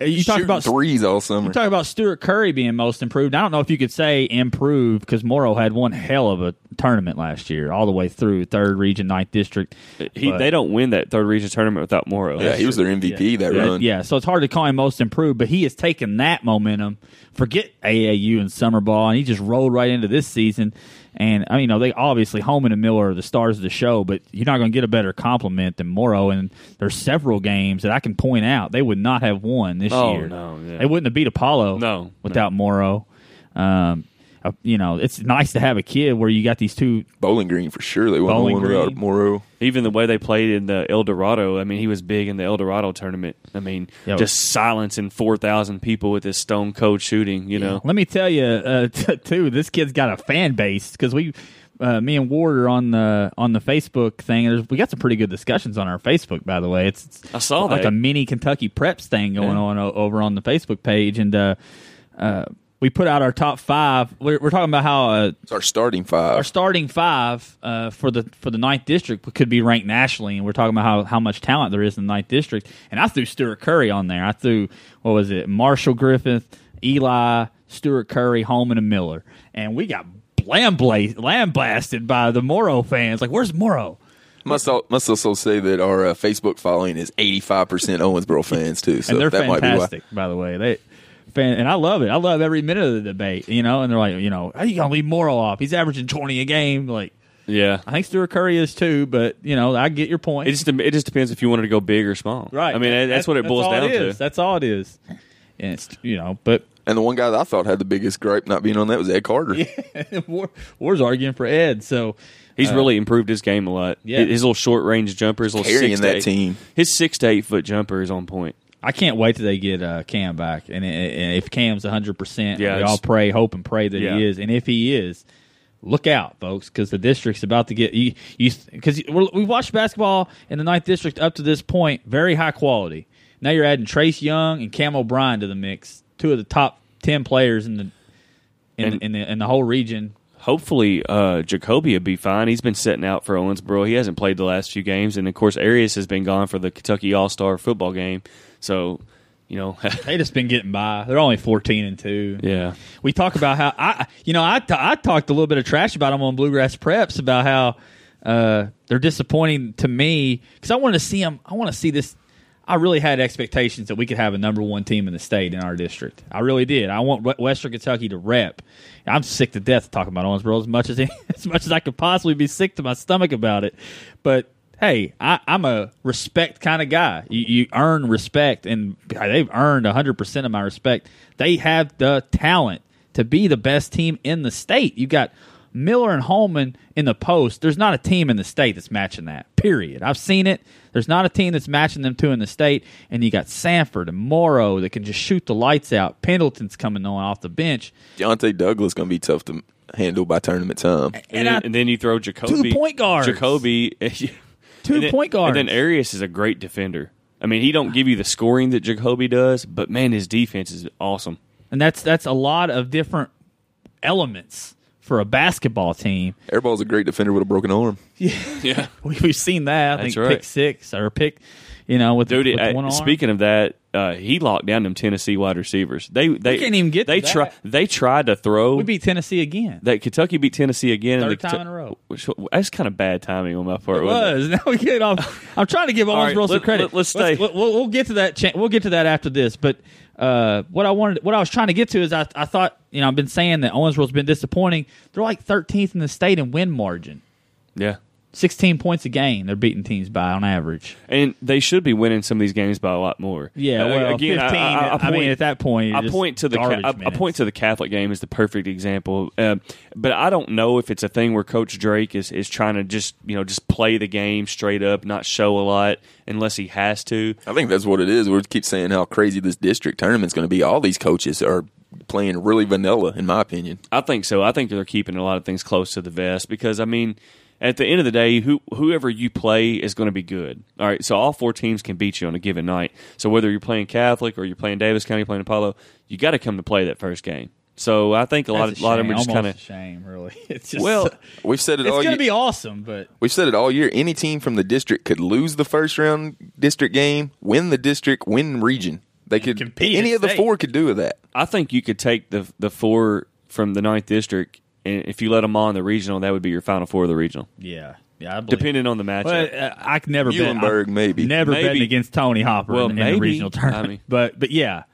S1: Uh, you talk
S4: Shooting
S1: about
S4: threes all summer.
S1: you talk about Stuart Curry being most improved. I don't know if you could say improved because Morrow had one hell of a tournament last year, all the way through third region, ninth district.
S3: Uh, he,
S1: But-
S3: they don't win that third region tournament without Morrow.
S4: yeah, he was their MVP that
S1: yeah,
S4: run.
S1: yeah, so it's hard to call him most improved, but he has taken that momentum. Forget AAU and summer ball, and he just rolled right into this season. And I mean, you know, they obviously Holman and Miller are the stars of the show, but you're not going to get a better compliment than Morrow. And there's several games that I can point out they would not have won this
S3: Oh,
S1: year.
S3: no, yeah.
S1: They wouldn't have beat Apollo.
S3: No,
S1: without Morrow. Um, uh, you know, it's nice to have a kid where you got these two.
S4: Bowling Green for sure. They won
S1: Bowling
S4: one without
S1: Green.
S4: Morrow.
S3: Even the way they played in the El Dorado, I mean, he was big in the El Dorado tournament. I mean,
S1: Yeah.
S3: just silencing 4,000 people with his stone cold shooting, you know?
S1: Let me tell you, uh, [LAUGHS] t- too, this kid's got a fan base because we. Uh, me and Ward are on the on the Facebook thing. There's, we got some pretty good discussions on our Facebook, by the way. It's, it's
S3: I saw
S1: like
S3: that.
S1: a mini Kentucky Preps thing going
S3: Yeah.
S1: on o- over on the Facebook page, and uh, uh, we put out our top five. We're, we're talking about how uh,
S4: It's our starting five.
S1: our starting five uh, for the for the ninth district could be ranked nationally, and we're talking about how, how much talent there is in the ninth district. And I threw Stuart Curry on there. I threw what was it? Marshall Griffith, Eli, Stuart Curry, Holman, and Miller, and we got lambla- lambasted by the Morrow fans. Like, where's Morrow?
S4: must must also say that our uh, Facebook following is eighty five percent Owensboro fans too. So
S1: and they're
S4: that might be why.
S1: fantastic, by the way. They fan, and I love it. I love every minute of the debate. You know, and they're like, you know, how you gonna leave Morrow off? He's averaging twenty a game. Like,
S3: Yeah.
S1: I think Stuart Curry is too, but you know, I get your point.
S3: It just it just depends if you wanted to go big or small.
S1: right.
S3: I mean, that- that's what it boils down
S1: it
S3: to.
S1: That's all it is. And it's you know, but
S4: And the one guy that I thought had the biggest gripe not being on that was Ed Carter. [LAUGHS]
S1: War, War's arguing for Ed. So
S3: He's uh, really improved his game a lot.
S1: yeah.
S3: His, his little short range jumper, his little
S4: Carrying
S3: six to
S4: that
S3: eight-
S4: team.
S3: His six to eight foot jumper is on point.
S1: I can't wait till they get uh, Cam back. And, and if Cam's hundred percent,
S3: Yeah,
S1: we all pray, hope, and pray that
S3: Yeah.
S1: he is. And if he is, look out, folks, because the district's about to get you. Because we've watched basketball in the ninth district up to this point, very high quality. Now you're adding Trace Young and Cam O'Brien to the mix, two of the top ten players in the in,
S3: And-
S1: in the in the whole region.
S3: Hopefully, uh, Jacoby will be fine. He's been sitting out for Owensboro. He hasn't played the last few games, and of course, Arias has been gone for the Kentucky All Star football game. So, you know, [LAUGHS]
S1: They just been getting by. They're only fourteen and two.
S3: yeah,
S1: we talk about how I, you know, I, t- I talked a little bit of trash about them on Bluegrass Preps about how uh, they're disappointing to me because I wanted to see them. I want to see this. I really had expectations that we could have a number one team in the state in our district. I really did. I want Western Kentucky to rep. I'm sick to death talking about Owensboro as much as [LAUGHS] as much as I could possibly be sick to my stomach about it. But hey, I, I'm a respect kind of guy. You, you earn respect, and they've earned 100 percent of my respect. They have the talent to be the best team in the state. You got Miller and Holman in the post. There's not a team in the state that's matching that. Period. I've seen it. There's not a team that's matching them two in the state. And you got Sanford and Morrow that can just shoot the lights out. Pendleton's coming on off the bench.
S4: Deontay Douglas going to be tough to handle by tournament time.
S3: and,
S1: And
S3: then,
S1: I-
S3: and then you throw Jacoby, Two
S1: point guards.
S3: Jacoby, [LAUGHS]
S1: Two
S3: and then-
S1: point guards.
S3: and then Arias is a great defender. I mean, he don't give you the scoring that Jacoby does, but man, his defense is awesome.
S1: and that's that's a lot of different elements for a basketball team.
S4: Airball's a great defender with a broken arm. [LAUGHS]
S3: Yeah,
S1: yeah. we've seen that. I
S3: That's
S1: think
S3: right.
S1: pick six or pick, you know, with,
S3: dude.
S1: with
S3: uh,
S1: one arm.
S3: speaking of that, uh, he locked down them Tennessee wide receivers. They they
S1: can't even get to
S3: They try. They tried to throw.
S1: we beat Tennessee again.
S3: that Kentucky beat Tennessee again.
S1: Third
S3: the
S1: time in a row.
S3: Which, that's kind of bad timing on my part.
S1: It was. [LAUGHS] Now we get off. I'm trying to give
S3: right,
S1: Owensboro some
S3: let-
S1: credit.
S3: let- let's stay.
S1: We'll, we'll get to that. Cha- we'll get to that after this. But uh, what I wanted, what I was trying to get to is, I, I thought, you know, I've been saying that Owensboro's been disappointing. They're like 13th in the state in win margin.
S3: Yeah.
S1: 16 points a game. They're beating teams by on average.
S3: And they should be winning some of these games by a lot more.
S1: Yeah,
S3: Uh,
S1: well,
S3: again,
S1: 15.
S3: I, I, I, point,
S1: mean, at that point,
S3: I point to the Ca- I, I point to the Catholic game as the perfect example. Uh, but I don't know if it's a thing where Coach Drake is, is trying to just you know just play the game straight up, not show a lot unless he has to.
S4: I think that's what it is. We keep saying how crazy this district tournament's going to be. All these coaches are playing really vanilla, in my opinion.
S3: I think so. I think they're keeping a lot of things close to the vest because I mean, at the end of the day, who whoever you play is going to be good. All right, so all four teams can beat you on a given night. So whether you're playing Catholic or you're playing Daviess County, playing Apollo, you got to come to play that first game. So I think a lot
S1: That's
S3: of a lot of them are just kind of
S1: a shame, really. [LAUGHS] It's just
S3: well. [LAUGHS]
S4: We've said it
S1: it's going to be awesome, but
S4: We've said it all year. Any team from the district could lose the first round district game, win the district, win region. They could
S1: compete
S4: Any
S1: at
S4: of the
S1: state.
S4: four could do with that.
S3: I think you could take the the four from the ninth district, and if you let them on the regional, that would be your final four of the regional,
S1: yeah, yeah. I believe
S3: depending on the matchup.
S1: Well, uh, I can never bet.
S4: Muhlenberg,
S1: I'm
S4: maybe.
S1: Never
S3: Maybe.
S1: betting against Tony Hopper
S3: Well,
S1: in, in the
S3: maybe.
S1: regional tournament.
S3: I mean- [LAUGHS]
S1: but but yeah,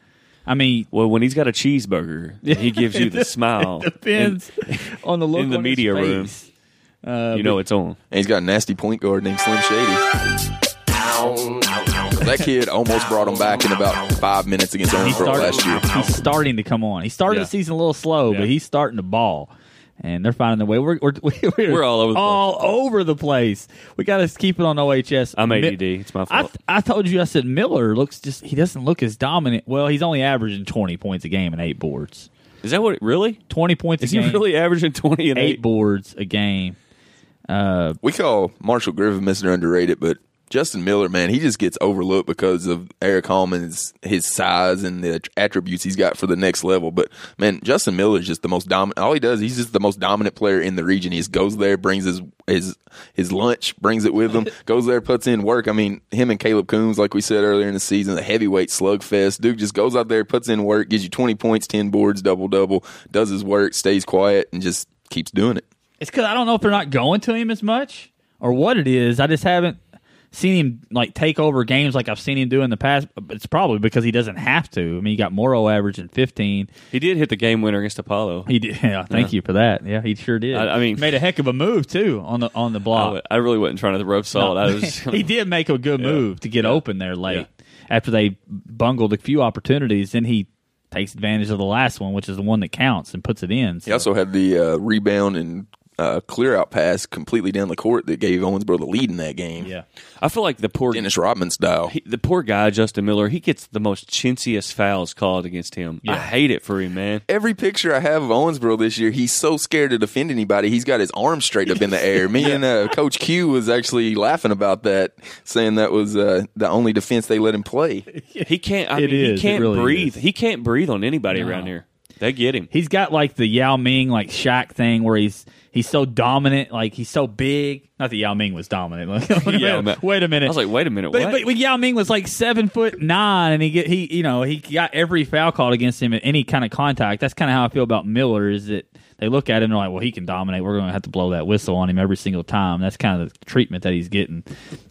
S1: I mean,
S3: well, when he's got a cheeseburger, he gives you the [LAUGHS] smile.
S1: depends [LAUGHS] on the look
S3: in the
S1: on his
S3: media room.
S1: Uh,
S3: you know it's on.
S4: And he's got a nasty point guard named Slim Shady. That kid almost brought him back in about five minutes against
S1: he
S4: Owensboro last year.
S1: he's starting to come on. He started
S3: Yeah.
S1: the season a little slow,
S3: Yeah.
S1: but he's starting to ball. And they're finding their way. We're we're, [LAUGHS] we're,
S3: We're all over the
S1: all over the place. We got to keep it on OHS.
S3: I'm
S1: Mi-
S3: ADD. It's my
S1: I,
S3: fault.
S1: I told you I said Miller looks just he doesn't look as dominant. Well, he's only averaging twenty points a game and eight boards.
S3: Is that what? It, really?
S1: Twenty points
S3: Is
S1: a
S3: he
S1: game,
S3: really averaging twenty and
S1: eight
S3: eight?
S1: boards a game. Uh,
S4: We call Marshall Griffin Mr. Underrated, but Justin Miller, man, he just gets overlooked because of Eric Holman's his size and the attributes he's got for the next level. But man, Justin Miller is just the most dominant. All he does, he's just the most dominant player in the region. He just goes there, brings his his his lunch, brings it with him, [LAUGHS] goes there, puts in work. I mean, him and Caleb Coons, like we said earlier in the season, the heavyweight slugfest. Dude just goes out there, puts in work, gives you twenty points, ten boards, double double, does his work, stays quiet, and just keeps doing it.
S1: It's because I don't know if they're not going to him as much or what it is. I just haven't seen him like take over games like I've seen him do in the past. It's probably because he doesn't have to. I mean, he got Morrow averaging 15.
S3: He did hit the game winner against Apollo.
S1: He did. [LAUGHS] Yeah, thank you for that. Yeah, he sure did.
S3: I- I mean-
S1: made a heck of a move too on the on the block.
S3: I, I really wasn't trying to rub salt. I [LAUGHS] was.
S1: he did make a good move to get open there late after they bungled a few opportunities. Then he takes advantage of the last one, which is the one that counts, and puts it in. So.
S4: He also had the uh, rebound and uh, clear out pass completely down the court that gave Owensboro the lead in that game.
S1: yeah.
S3: I feel like the poor
S4: Dennis Rodman style.
S3: he, the poor guy Justin Miller. He gets the most chintziest fouls called against him. I hate it for him, man.
S4: Every picture I have of Owensboro this year, he's so scared to defend anybody. He's got his arms straight up in the air. [LAUGHS] Me and uh, Coach Q was actually laughing about that, saying that was uh, the only defense they let him play.
S3: He can't. I
S1: It
S3: mean,
S1: is.
S3: He can't
S1: really
S3: breathe.
S1: is.
S3: He can't breathe on anybody around here. They get him.
S1: He's got like the Yao Ming like Shaq thing where he's he's so dominant, like he's so big. Not that Yao Ming was dominant. Like, [LAUGHS] wait, a [LAUGHS]
S3: Yeah,
S1: wait a minute.
S3: I was like, wait a minute,
S1: but, but Yao Ming was like seven foot nine, and he get he you know he got every foul called against him at any kind of contact. That's kind of how I feel about Miller. Is that they look at him and they're like, well, he can dominate. We're going to have to blow that whistle on him every single time. That's kind of the treatment that he's getting.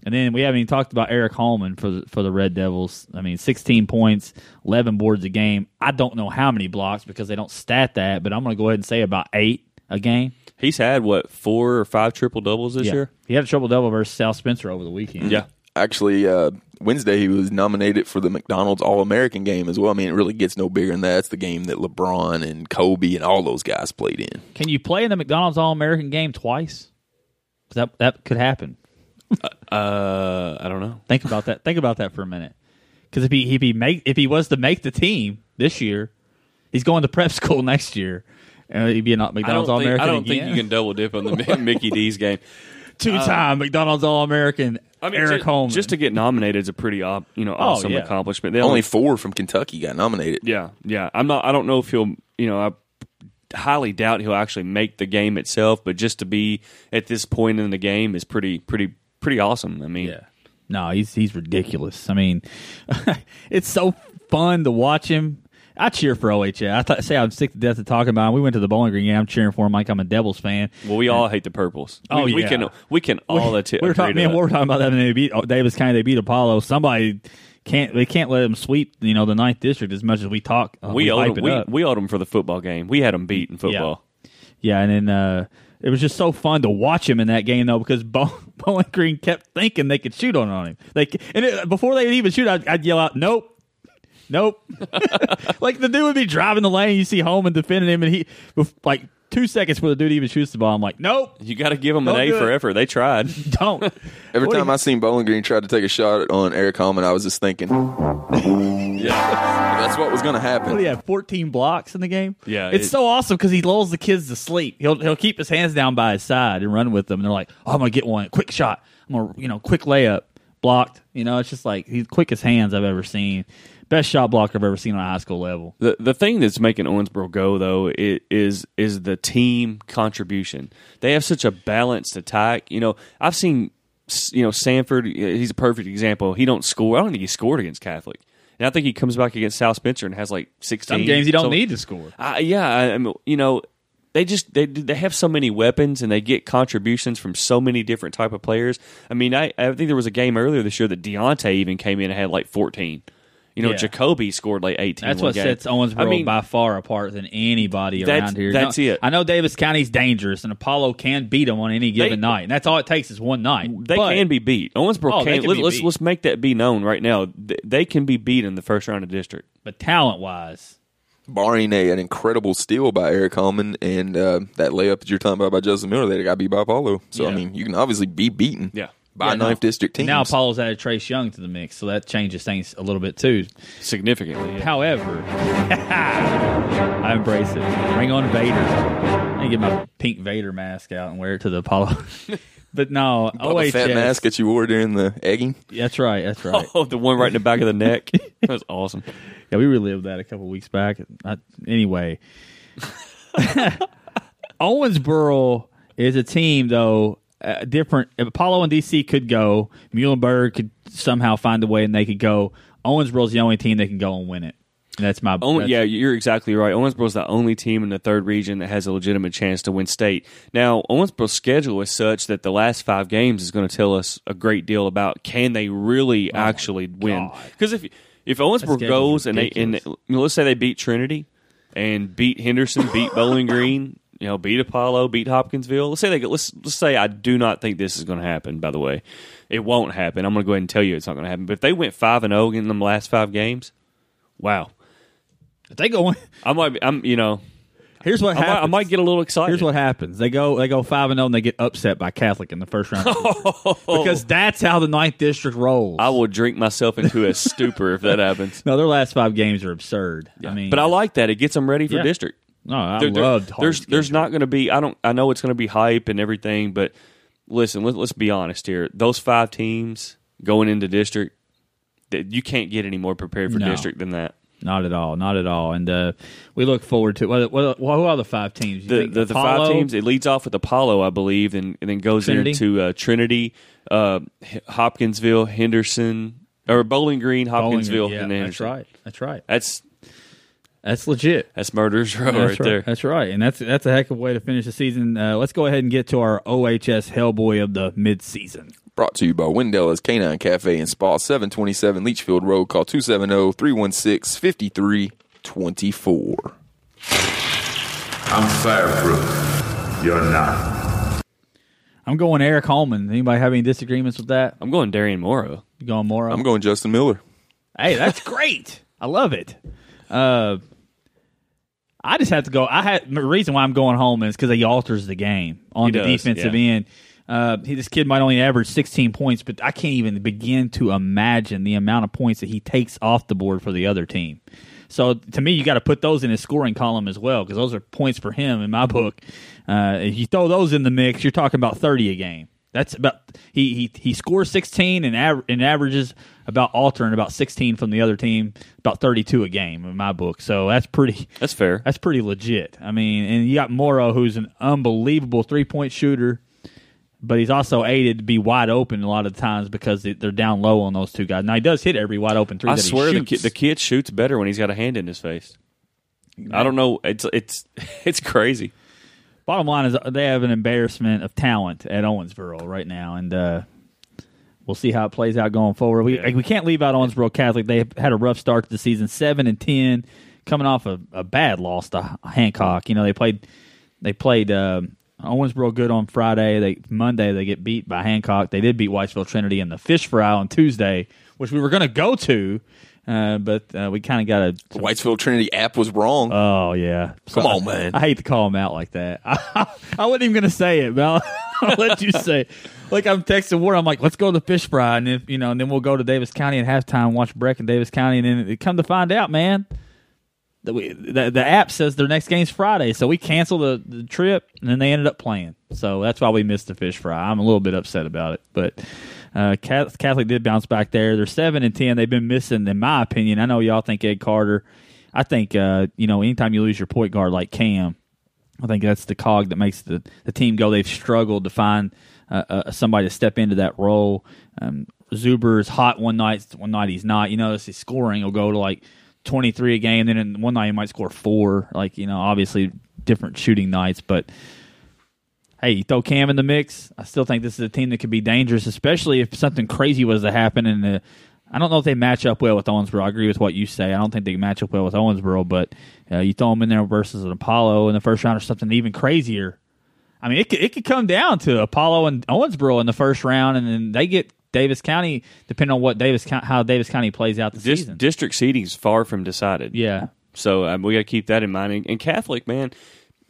S1: And then we haven't even talked about Eric Holman for the, for the Red Devils. I mean, sixteen points, eleven boards a game. I don't know how many blocks because they don't stat that, but I'm going to go ahead and say about eight a game.
S3: He's had what four or five triple doubles this year.
S1: he had a triple double versus South Spencer over the weekend.
S3: Yeah.
S4: Actually, uh, Wednesday he was nominated for the McDonald's All American game as well. I mean, it really gets no bigger than that. It's the game that LeBron and Kobe and all those guys played in.
S1: Can you play in the McDonald's All American game twice? That that could happen.
S3: Uh, I don't know.
S1: Think about that. Think about that for a minute. Because if he if he make if he was to make the team this year, he's going to prep [LAUGHS] school next year, and he'd be a
S3: I
S1: McDonald's All
S3: don't, think,
S1: American
S3: I don't think you can double dip on the [LAUGHS] Mickey D's game.
S1: Two time uh, McDonald's All American.
S3: I mean,
S1: Eric
S3: just,
S1: Holman.
S3: just to get nominated is a pretty op, you know oh, awesome
S1: yeah.
S3: accomplishment. They
S4: Only four from Kentucky got nominated.
S3: Yeah, yeah. I'm not. I don't know if he'll. You know, I highly doubt he'll actually make the game itself. But just to be at this point in the game is pretty, pretty, pretty awesome. I mean,
S1: Yeah. No, he's he's ridiculous. I mean, [LAUGHS] it's so fun to watch him. I cheer for OHA. I th- say I'm sick to death of talking about him. We went to the Bowling Green game. I'm cheering for him like I'm a Devils fan.
S3: Well, we all hate the purples.
S1: Oh,
S3: we, we can we can all
S1: we,
S3: atti-
S1: we were talking. Man, we were talking about that when they beat Daviess County. They beat Apollo. Somebody can't. They can't let them sweep. You know the ninth district as much as we talk. Uh,
S3: we
S1: we
S3: owed them, we, we owed them for the football game. We had them beat in football.
S1: Yeah, and then uh, it was just so fun to watch him in that game though because Bow- [LAUGHS] Bowling Green kept thinking they could shoot on, on him. They and it, before they would even shoot, I'd, I'd yell out, "Nope." Nope. [LAUGHS] like the dude would be driving the lane, you see Holman defending him, and he bef- like two seconds before the dude even shoots the ball. I'm like, nope,
S3: You got to give them an
S1: Don't
S3: A
S1: do
S3: for
S1: it.
S3: effort. They tried. [LAUGHS]
S1: don't.
S4: Every
S1: What do
S4: time
S1: you-
S4: I seen Bowling Green try to take a shot on Eric Holman, I was just thinking, [LAUGHS]
S3: yeah,
S4: that's what was going to happen.
S1: What do you have? Fourteen blocks in the game.
S3: Yeah,
S1: it's
S3: it-
S1: so awesome because he lulls the kids to sleep. He'll he'll keep his hands down by his side and run with them. And they're like, "Oh, I'm gonna get one quick shot. I'm gonna you know quick layup blocked. You know, it's just like he's quickest hands I've ever seen. Best shot blocker I've ever seen on a high school level.
S3: The the thing that's making Owensboro go though is is the team contribution. They have such a balanced attack. You know, I've seen you know Sanford. He's a perfect example. He don't score. I don't think he scored against Catholic, and I think he comes back against South Spencer and has like sixteen.
S1: Some games he don't
S3: So-
S1: need to score.
S3: Uh, yeah, I, I mean, you know, they just they they have so many weapons and they get contributions from so many different type of players. I mean, I I think there was a game earlier this year that Deontay even came in and had like fourteen. You know,
S1: Yeah.
S3: Jacoby scored like eighteen.
S1: That's what
S3: game.
S1: sets Owensboro
S3: I mean,
S1: by far apart than anybody
S3: That's-
S1: around here.
S3: that's
S1: No-
S3: it.
S1: I know Daviess County's dangerous, and Apollo can beat them on any given night, and that's all it takes is one night.
S3: They
S1: But-
S3: can be beat. Owensboro
S1: Oh, they
S3: can.
S1: can
S3: let, let's, let's make that be known right now. They can be beat in the first round of district.
S1: but talent wise,
S4: Barring a, an incredible steal by Eric Holman and uh, that layup that you're talking about by Justin Miller, they got beat by Apollo. So, I mean, you can obviously be beaten
S3: Yeah.
S4: By
S1: Yeah, no.
S4: ninth district teams.
S1: now Apollo's added Trace Young to the mix, so that changes things a little bit too.
S3: Significantly. yeah.
S1: However, [LAUGHS] I embrace it. Bring on Vader. I get my pink Vader mask out and wear it to the Apollo [LAUGHS] But no,
S4: All the fat
S1: OHS.
S4: mask that you wore during the egging.
S1: That's right. That's right. [LAUGHS]
S3: Oh, the one right in the back of the neck. That was awesome.
S1: Yeah, we relived that a couple weeks back. I, anyway, Owensboro is a team though. Uh, different. If Apollo and DC could go. Muhlenberg could somehow find a way, and they could go. Owensboro's the only team that can go and win it. And that's my.
S3: Only,
S1: that's-
S3: yeah, you're exactly right. Owensboro's the only team in the third region that has a legitimate chance to win state. Now, Owensboro's schedule is such that the last five games is going to tell us a great deal about can they really actually win. Because if if Owensboro goes and they and you know, let's say they beat Trinity and beat Henderson, beat Bowling Green, you know, beat Apollo, beat Hopkinsville. Let's say they let's let's say I do not think this is going to happen. By the way, it won't happen. I'm going to go ahead and tell you it's not going to happen. But if they went five and zero in the last five games, wow.
S1: if they go.
S3: I might, be, I'm, you know,
S1: Here's what
S3: I might. I might get a little excited.
S1: Here's what happens. They go they go five and zero, and they get upset by Catholic in the first round [LAUGHS] because that's how the ninth district rolls.
S3: I will drink myself into a stupor if that happens. [LAUGHS]
S1: no, their last five games are absurd. I mean,
S3: But I like that; it gets them ready for
S1: Yeah.
S3: district.
S1: No, I
S3: There- there-
S1: loved. hard
S3: there's there's not going to be. I don't. I know it's going to be hype and everything, but listen, let, let's be honest here. Those five teams going into district, that you can't get any more prepared for
S1: No.
S3: district than that.
S1: Not at all, not at all. And uh, we look forward to what, what, who are the five teams? You
S3: The
S1: think
S3: the, the five teams. It leads off with Apollo, I believe, and, and then goes
S1: Trinity?
S3: into uh, Trinity, uh, Hopkinsville, Henderson, or Bowling Green,
S1: Bowling Green.
S3: Hopkinsville,
S1: Yeah,
S3: and
S1: that's right. That's right.
S3: That's
S1: That's legit.
S3: that's murder's row
S1: That's
S3: right there.
S1: That's right, and that's that's a heck of a way to finish the season. Uh, let's go ahead and get to our OHS Hellboy of the midseason.
S4: Brought to you by Wendella's Canine Cafe and Spa, 727 Leitchfield Road. Call 270 316 5324.
S6: I'm fireproof. You're not.
S1: I'm going Eric Holman. Anybody have any disagreements with that?
S3: I'm going Darian Morrow.
S1: You going Morrow?
S4: I'm going Justin Miller.
S1: Hey, that's [LAUGHS] great. I love it. Uh, I just have to go. I had the reason why I'm going home is because he alters the game on
S3: He
S1: the
S3: does,
S1: defensive
S3: yeah.
S1: end. Uh, he, this kid might only average 16 points, but I can't even begin to imagine the amount of points that he takes off the board for the other team. So to me, you got to put those in his scoring column as well because those are points for him in my book. Uh, if you throw those in the mix, you're talking about 30 a game. That's about he he he scores 16 and aver- and averages about altering about 16 from the other team, about 32 a game in my book. So that's pretty
S3: That's fair.
S1: that's pretty legit. I mean, and you got Morrow, who's an unbelievable three point shooter, but he's also aided to be wide open a lot of times because they- they're down low on those two guys. Now he does hit every wide open three.
S3: I swear
S1: he
S3: the kid, the kid shoots better when he's got a hand in his face. I don't know. It's it's [LAUGHS] it's crazy.
S1: Bottom line is they have an embarrassment of talent at Owensboro right now, and uh, we'll see how it plays out going forward. We
S3: Yeah.
S1: we can't leave out Owensboro Catholic. They had a rough start to the season, seven and ten, coming off a, a bad loss to Hancock. You know they played they played uh, Owensboro good on Friday. They Monday they get beat by Hancock. They did beat Whitesville Trinity in the fish fry on Tuesday, which we were going to go to, uh, but uh, we kind of got a
S4: The Whitesville Trinity app was wrong.
S1: Oh yeah,
S4: Come
S1: So
S4: on,
S1: I-
S4: man.
S1: I hate to call him out like that. [LAUGHS] I, wasn't even gonna say it, but I'll, [LAUGHS] I'll let you say. it. Like I'm texting Ward, I'm like, let's go to the fish fry, and if you know, and then we'll go to Daviess County at halftime, watch Breck in Daviess County, and then it- come to find out, man, that we the, the app says their next game's Friday, so we canceled the, the trip, and then they ended up playing. So that's why we missed the fish fry. I'm a little bit upset about it, but. Uh, Catholic did bounce back there. They're seven and ten. They've been missing, in my opinion. I know y'all think Ed Carter. I think uh, you know anytime you lose your point guard like Cam, I think that's the cog that makes the, the team go. They've struggled to find uh, uh, somebody to step into that role. Um, Zuber is hot one night, one night he's not. You notice his scoring will go to like twenty three a game. Then in one night he might score four. Like you know, obviously different shooting nights, but hey, you throw Cam in the mix. I still think this is a team that could be dangerous, especially if something crazy was to happen. And uh, I don't know if they match up well with Owensboro. I agree with what you say. I don't think they match up well with Owensboro, but uh, you throw them in there versus an Apollo in the first round or something even crazier. I mean, it could, it could come down to Apollo and Owensboro in the first round, and then they get Daviess County, depending on what Daviess how Daviess County plays out the
S3: Dis-
S1: season.
S3: district seating is far from decided.
S1: yeah,
S3: So um, we got to keep that in mind. And, and Catholic, man,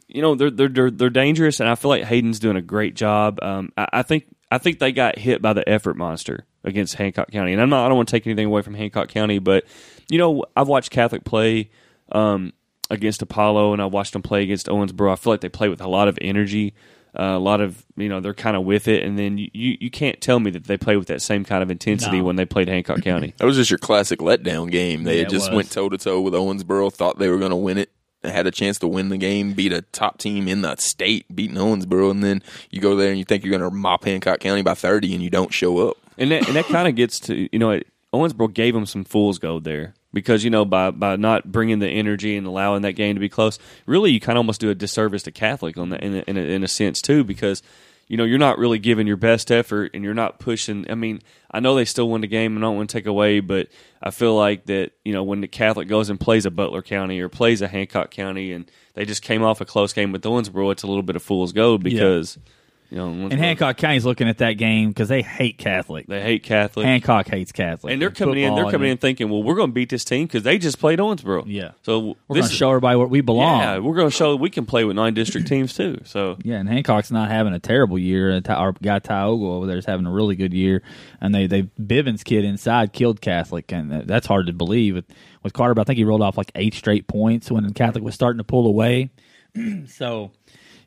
S3: you know they're, they're they're they're dangerous, and I feel like Hayden's doing a great job. Um, I, I think I think they got hit by the effort monster against Hancock County, and I'm not I don't want to take anything away from Hancock County, but you know I've watched Catholic play um, against Apollo, and I watched them play against Owensboro. I feel like they play with a lot of energy. Uh, a lot of you know they're kind of with it, and then you, you, you can't tell me that they play with that same kind of intensity
S1: No.
S3: when they played Hancock County.
S4: That was just your classic letdown game. They
S1: Yeah,
S4: had just
S1: was.
S4: went toe to toe with Owensboro, thought they were going to win it, had a chance to win the game, beat a top team in the state, beating Owensboro, and then you go there and you think you're going to mop Hancock County by 30 and you don't show up.
S3: and that and that kind of gets to you know it, Owensboro gave them some fool's gold there because you know by by not bringing the energy and allowing that game to be close, really you kind of almost do a disservice to Catholic on in a, in a, in a sense too because you know you're not really giving your best effort and you're not pushing. I mean, I know they still won the game and I don't want to take away, but I feel like that you know when the Catholic goes and plays a Butler County or plays a Hancock County and they just came off a close game with Owensboro, it's a little bit of fool's gold because. You know,
S1: And Hancock County's looking at that game because they hate Catholic.
S3: they hate Catholic.
S1: Hancock hates Catholic,
S3: And they're coming in. They're coming
S1: and-
S3: in thinking, "Well, we're going to beat this team because they just played Owensboro."
S1: Yeah.
S3: So
S1: We're
S3: this
S1: going to show everybody where we belong.
S3: Yeah, we're going to show we can play with nine district [CLEARS THROAT] teams too. So
S1: Yeah, and Hancock's not having a terrible year. Uh, Our guy Tioga over there is having a really good year, and they they Bivens kid inside killed Catholic, and that's hard to believe. With, with Carter, but I think he rolled off like eight straight points when Catholic was starting to pull away. [CLEARS THROAT] so,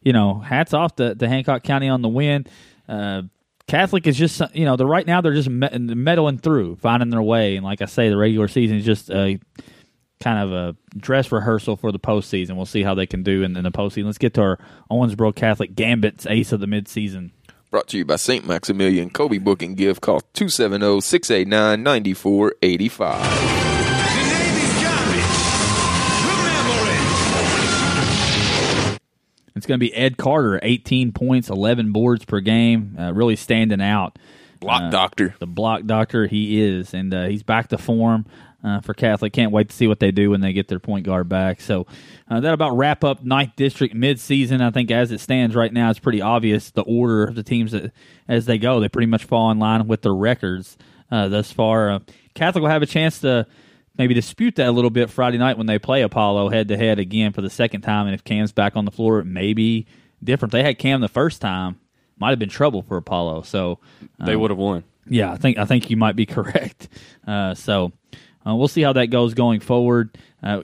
S1: you know, hats off to, to Hancock County on the win. Uh, Catholic is just you know, the right now they're just me- meddling through, finding their way, and like I say, the regular season is just a kind of a dress rehearsal for the postseason. We'll see how they can do in, in the postseason. Let's get to our Owensboro Catholic Gambit's ace of the midseason.
S4: Brought to you by St. Maximilian Kolbe Booking Gift. Call oh, 270 689 9485.
S1: It's going to be Ed Carter, 18 points, 11 boards per game, uh, really standing out.
S4: Block
S1: Uh,
S4: Doctor.
S1: The block doctor he is, and uh, he's back to form uh, for Catholic. Can't wait to see what they do when they get their point guard back. So uh, that about wrap up ninth district midseason. I think as it stands right now, it's pretty obvious the order of the teams that as they go. They pretty much fall in line with their records uh, thus far. Catholic will have a chance to maybe dispute that a little bit Friday night when they play Apollo head to head again for the second time. And if Cam's back on the floor, it may be different. They had Cam the first time, might have been trouble for Apollo. So
S3: they would have won.
S1: yeah, I think I think you might be [LAUGHS] correct. Uh, so uh, we'll see how that goes going forward. Uh,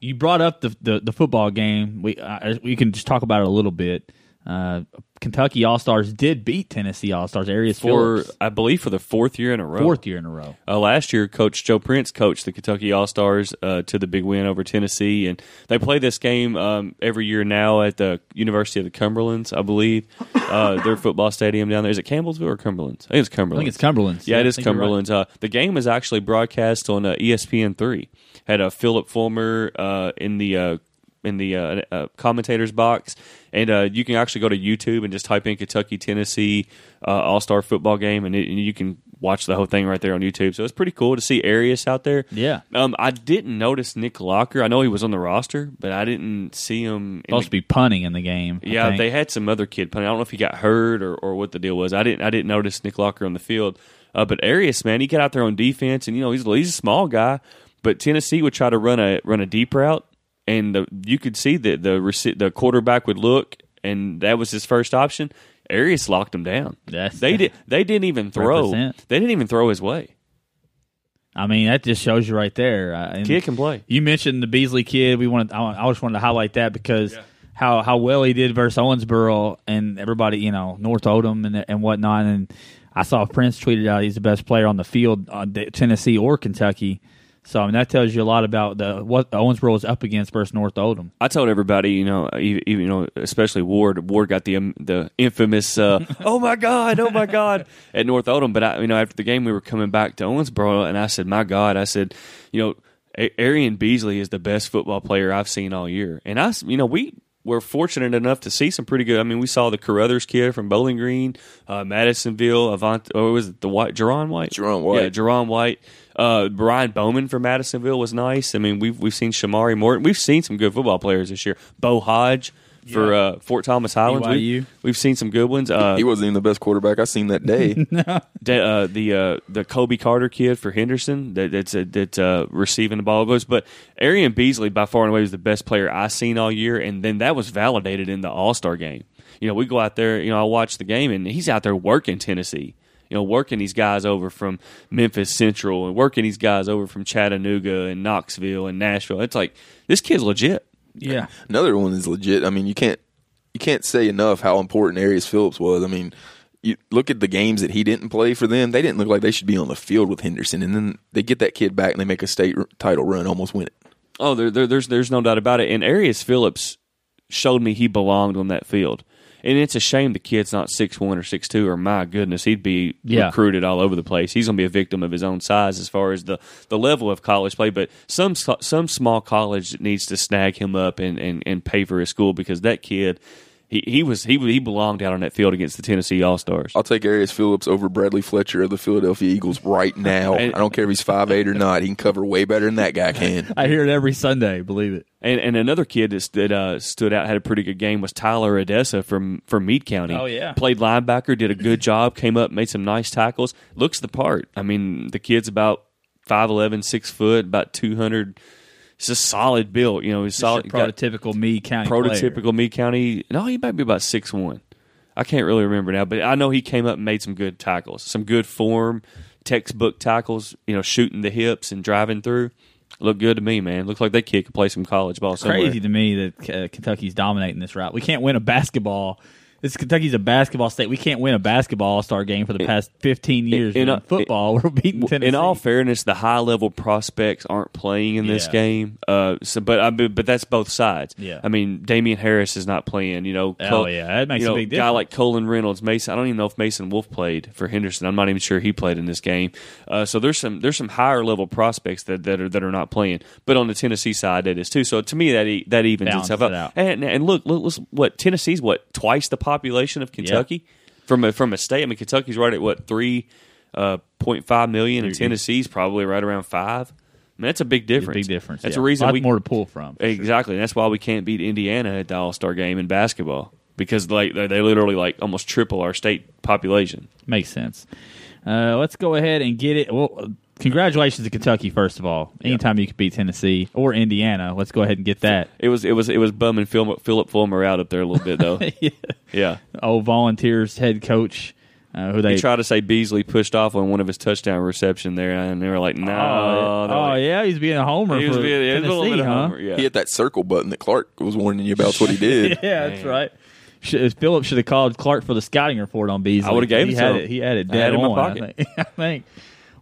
S1: you brought up the, the the football game. We uh, we can just talk about it a little bit. Uh, Kentucky All Stars did beat Tennessee All Stars. Arius
S3: For
S1: Phillips,
S3: I believe for the fourth year in a row.
S1: fourth year in a row.
S3: Uh, last year, Coach Joe Prince coached the Kentucky All Stars uh, to the big win over Tennessee, and they play this game um, every year now at the University of the Cumberlands, I believe. Uh, their football stadium down there is it Campbellsville or Cumberlands? I think it's
S1: Cumberland.
S3: I
S1: think it's Cumberland's.
S3: Yeah, it
S1: I
S3: is
S1: right.
S3: Uh, the game is actually broadcast on uh, ESPN three. Had a Philip Fulmer uh, in the uh, in the uh, uh, commentators box, and uh, you can actually go to YouTube and just type in Kentucky Tennessee uh, All Star football game, and, it, and you can watch the whole thing right there on YouTube. So it's pretty cool to see Arius out there.
S1: Yeah.
S3: Um, I didn't notice Nick Locker. I know he was on the roster, but I didn't see him.
S1: Supposed
S3: the-
S1: to be punting in the game. I
S3: yeah,
S1: think.
S3: they had some other kid punting. I don't know if he got hurt or, or what the deal was. I didn't I didn't notice Nick Locker on the field. Uh, but Arias, man, he got out there on defense, and you know he's he's a small guy. But Tennessee would try to run a run a deep route, and the, you could see that the the quarterback would look, and that was his first option. Arias locked him down.
S1: That's-
S3: they did. They didn't even throw. They didn't even throw his way.
S1: I mean, that just shows you right there. Uh, and
S3: Kid can play.
S1: You mentioned the Beasley kid. We wanted. I, just wanted to highlight that because how how well he did versus Owensboro and everybody, you know, North Oldham and and whatnot. And I saw Prince tweeted out he's the best player on the field on Tennessee or Kentucky. So I mean that tells you a lot about the what Owensboro was up against versus North Oldham.
S3: I told everybody, you know, even, you know, especially Ward. Ward got the um, the infamous, uh, [LAUGHS] "Oh my God, oh my God" [LAUGHS] at North Oldham. But I, you know, after the game, we were coming back to Owensboro, and I said, "My God," I said, you know, A- Arian Beasley is the best football player I've seen all year, and I, s- you know, we. were fortunate enough to see some pretty good. I mean, we saw the Carruthers kid from Bowling Green, uh, Madisonville, Avant, or was it the White, Jerron White?
S4: Jerron White.
S3: Yeah, Jerron White. Uh, Brian Bowman from Madisonville was nice. I mean, we've we've seen Shamari Morton. We've seen some good football players this year. Bo Hodge for uh, Fort Thomas Highlands. We, we've seen some good ones. Uh,
S4: He wasn't even the best quarterback I seen that day. [LAUGHS]
S3: de- uh, the uh, the Kobe Carter kid for Henderson that, that's that's uh, receiving the ball goes. But Arian Beasley by far and away was the best player I seen all year, and then that was validated in the All Star game. You know, we go out there. You know, I watch the game, and he's out there working Tennessee. You know, working these guys over from Memphis Central and working these guys over from Chattanooga and Knoxville and Nashville. It's like this kid's legit.
S1: Yeah,
S4: Another one is legit. I mean, you can't you can't say enough how important Arias Phillips was. I mean, you look at the games that he didn't play for them; they didn't look like they should be on the field with Henderson, and then they get that kid back and they make a state r- title run, almost win it.
S3: Oh, there, there, there's there's no doubt about it. And Arias Phillips showed me he belonged on that field. And it's a shame the kid's not six one or six two, or my goodness, he'd be
S1: Yeah.
S3: recruited all over the place. He's going to be a victim of his own size as far as the, the level of college play. But some some small college needs to snag him up and, and, and pay for his school because that kid, he, he was he he belonged out on that field against the Tennessee All Stars.
S4: I'll take Arias Phillips over Bradley Fletcher of the Philadelphia Eagles right now. I don't care if he's five eight or not; he can cover way better than that guy can. [LAUGHS]
S1: I hear it every Sunday. Believe it.
S3: And, and another kid that, that uh, stood out, had a pretty good game, was Tyler Odessa from from Meade County.
S1: Oh, yeah.
S3: played linebacker, did a good job, came up, made some nice tackles. Looks the part. I mean, the kid's about 5'11", 6 foot, about two hundred. He's a solid build. You know, he's solid.
S1: Prototypical me county. player.
S3: prototypical Meade County. No, he might be about six one. I can't really remember now, but I know he came up and made some good tackles, some good form, textbook tackles. You know, shooting the hips and driving through. Look good to me, man. Looks like that kid could play some college ball somewhere.
S1: crazy to me that uh, Kentucky's dominating this route. We can't win a basketball. This Kentucky's a basketball state. We can't win a basketball All Star game for the past fifteen years.
S3: in
S1: In, football, [LAUGHS] we're beating Tennessee.
S3: In all fairness, the high level prospects aren't playing in this
S1: Yeah.
S3: game. Uh, so, but I but that's both sides.
S1: Yeah.
S3: I mean, Damien Harris is not playing. You know,
S1: Oh, yeah. That makes a big difference.
S3: you know, Guy like Colin Reynolds, Mason. I don't even know if Mason Wolf played for Henderson. I'm not even sure he played in this game. Uh, so there's some there's some higher level prospects that, that are that are not playing. But on the Tennessee side, that is too. So to me, that e- that evens itself
S1: it
S3: out.
S1: out.
S3: And and look, look, what Tennessee's what twice the population of Kentucky from a from a state. I mean, Kentucky's right at what three uh, 0.5 million, and Tennessee's probably right around five. I mean, that's a big difference.
S1: big difference.
S3: That's
S1: yeah.
S3: a reason
S1: lot
S3: we
S1: more to pull from.
S3: exactly. And that's why we can't beat Indiana at the All Star game in basketball because like they they literally like almost triple our state population.
S1: Makes sense. Uh, let's go ahead and get it. Well, uh, congratulations to Kentucky first of all. Anytime you can beat Tennessee or Indiana, let's go ahead and get that.
S3: It was it was it was bumming Phil, Philip Fulmer out up there a little bit though. [LAUGHS]
S1: yeah.
S3: yeah.
S1: Oh, Volunteers head coach, uh, who they
S3: He tried to say Beasley pushed off on one of his touchdown reception there, and they were like, "No,
S1: Oh,
S3: They're
S1: oh
S3: like-
S1: yeah, he's being a homer
S3: He was
S1: for
S3: being, he was a
S1: Tennessee,
S3: little bit of
S1: huh?
S3: homer, Yeah.
S4: He hit that circle button that Clark was warning you about. That's what he did. [LAUGHS]
S1: Yeah, that's right. Should, Phillips should have called Clark for the scouting report on Beasley.
S3: I would've gave
S1: he
S3: it to
S1: had
S3: him.
S1: it. He had it
S3: I
S1: dead
S3: had it in my
S1: on.
S3: pocket. [LAUGHS]
S1: I think. I think.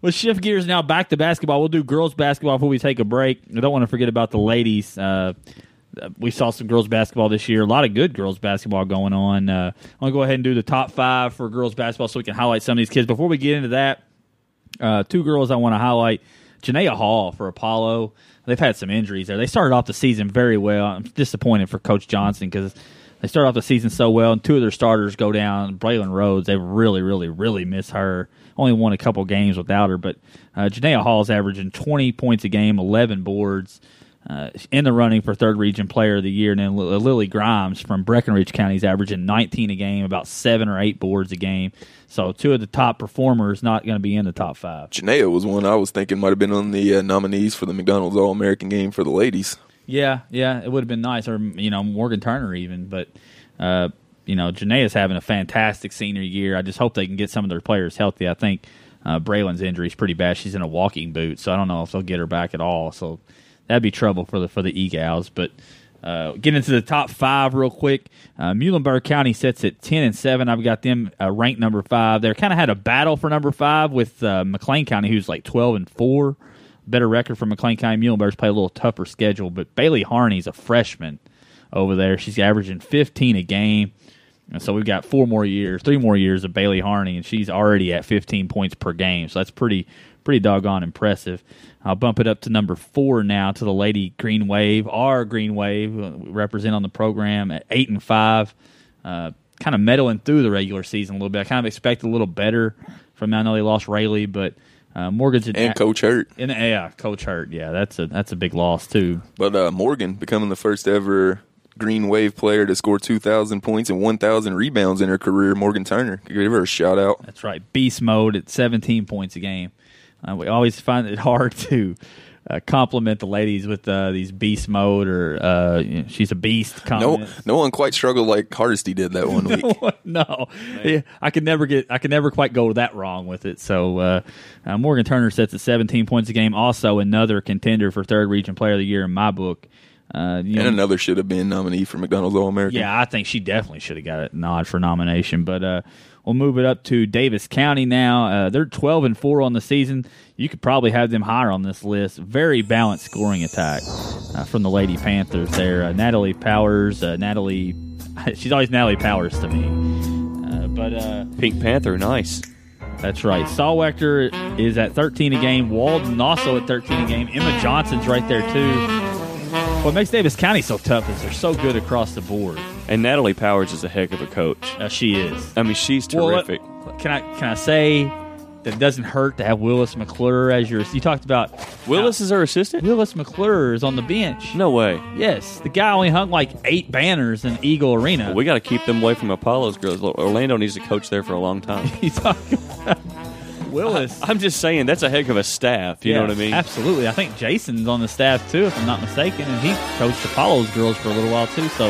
S1: Let's shift gears now back to basketball. We'll do girls basketball before we take a break. I don't want to forget about the ladies. Uh, we saw some girls basketball this year. A lot of good girls basketball going on. Uh, I'm gonna go ahead and do the top five for girls basketball so we can highlight some of these kids. Before we get into that, uh, two girls I want to highlight. Janaea Hall for Apollo. They've had some injuries there. They started off the season very well. I'm disappointed for Coach Johnson because they started off the season so well, and two of their starters go down. Braylon Rhodes, they really, really, really miss her. Only won a couple games without her, but uh, Janaea is averaging 20 points a game, 11 boards. Uh, in the running for third region player of the year, and then Li- Lily Grimes from Breckinridge County is averaging 19 a game, about seven or eight boards a game. So two of the top performers not going to be in the top five.
S4: Janaea was one I was thinking might have been on the uh, nominees for the McDonald's All American game for the ladies.
S1: Yeah, yeah, it would have been nice, or you know Morgan Turner even, but uh, you know Janaea's having a fantastic senior year. I just hope they can get some of their players healthy. I think uh, Braylon's injury is pretty bad. She's in a walking boot, so I don't know if they'll get her back at all. So that'd be trouble for the for the e-gals. But uh, getting into the top five real quick, uh, Muhlenberg County sits at ten and seven. I've got them uh, ranked number five. They're kind of had a battle for number five with uh, McLean County, who's like twelve and four. Better record for McLean County. Muhlenberg's play a little tougher schedule, but Bailey Harney's a freshman over there. She's averaging fifteen a game. And so we've got four more years, three more years of Bailey Harney, and she's already at 15 points per game. So that's pretty, pretty doggone impressive. I'll bump it up to number four now to the Lady Green Wave. Our Green Wave uh, we represent on the program at eight and five. Uh, kind of meddling through the regular season a little bit. I kind of expect a little better from them. I know they lost Rayleigh, but uh, Morgan's an
S4: And Coach Hurt.
S1: And, yeah, Coach Hurt. Yeah, that's a that's a big loss too.
S4: But uh, Morgan becoming the first ever Green Wave player to score 2,000 points and 1,000 rebounds in her career. Morgan Turner. Give her a shout out.
S1: That's right. Beast mode at 17 points a game. Uh, we always find it [LAUGHS] hard to uh, compliment the ladies with uh, these beast mode or uh, you know, she's a beast
S4: No,
S1: comments.
S4: no one quite struggled like Hardesty did that one [LAUGHS] week.
S1: no, yeah, I could never get, I could never quite go that wrong with it. So uh, uh, Morgan Turner sets at 17 points a game. Also, another contender for third region player of the year in my book. Uh, you
S4: And
S1: know,
S4: another should have been nominee for McDonald's All American.
S1: yeah, I think she definitely should have got a nod for nomination. But uh, we'll move it up to Daviess County now. Uh, they're twelve and four on the season. You could probably have them higher on this list. Very balanced scoring attack uh, from the Lady Panthers. There, uh, Natalie Powers. Uh, Natalie, [LAUGHS] she's always Natalie Powers to me. Uh, but uh,
S3: Pink Panther, nice.
S1: that's right. Salwachter is at 13 a game. Walden also at 13 a game. Emma Johnson's right there too. What makes Daviess County so tough is they're so good across the board.
S3: And Natalie Powers is a heck of a coach.
S1: Uh, she is.
S3: I mean, she's
S1: Well,
S3: terrific.
S1: can I can I say that it doesn't hurt to have Willis McClure as your? You talked about
S3: Willis is her assistant?
S1: Willis McClure is on the bench.
S3: No way.
S1: Yes, the guy only hung like eight banners in Eagle Arena.
S3: We got to keep them away from Apollo's girls. Orlando needs to coach there for a long time. [LAUGHS]
S1: you talking about Willis?
S3: I'm just saying that's a heck of a staff. You know what I mean?
S1: Absolutely. I think Jason's on the staff too, if I'm not mistaken, and he coached Apollo's girls for a little while too. So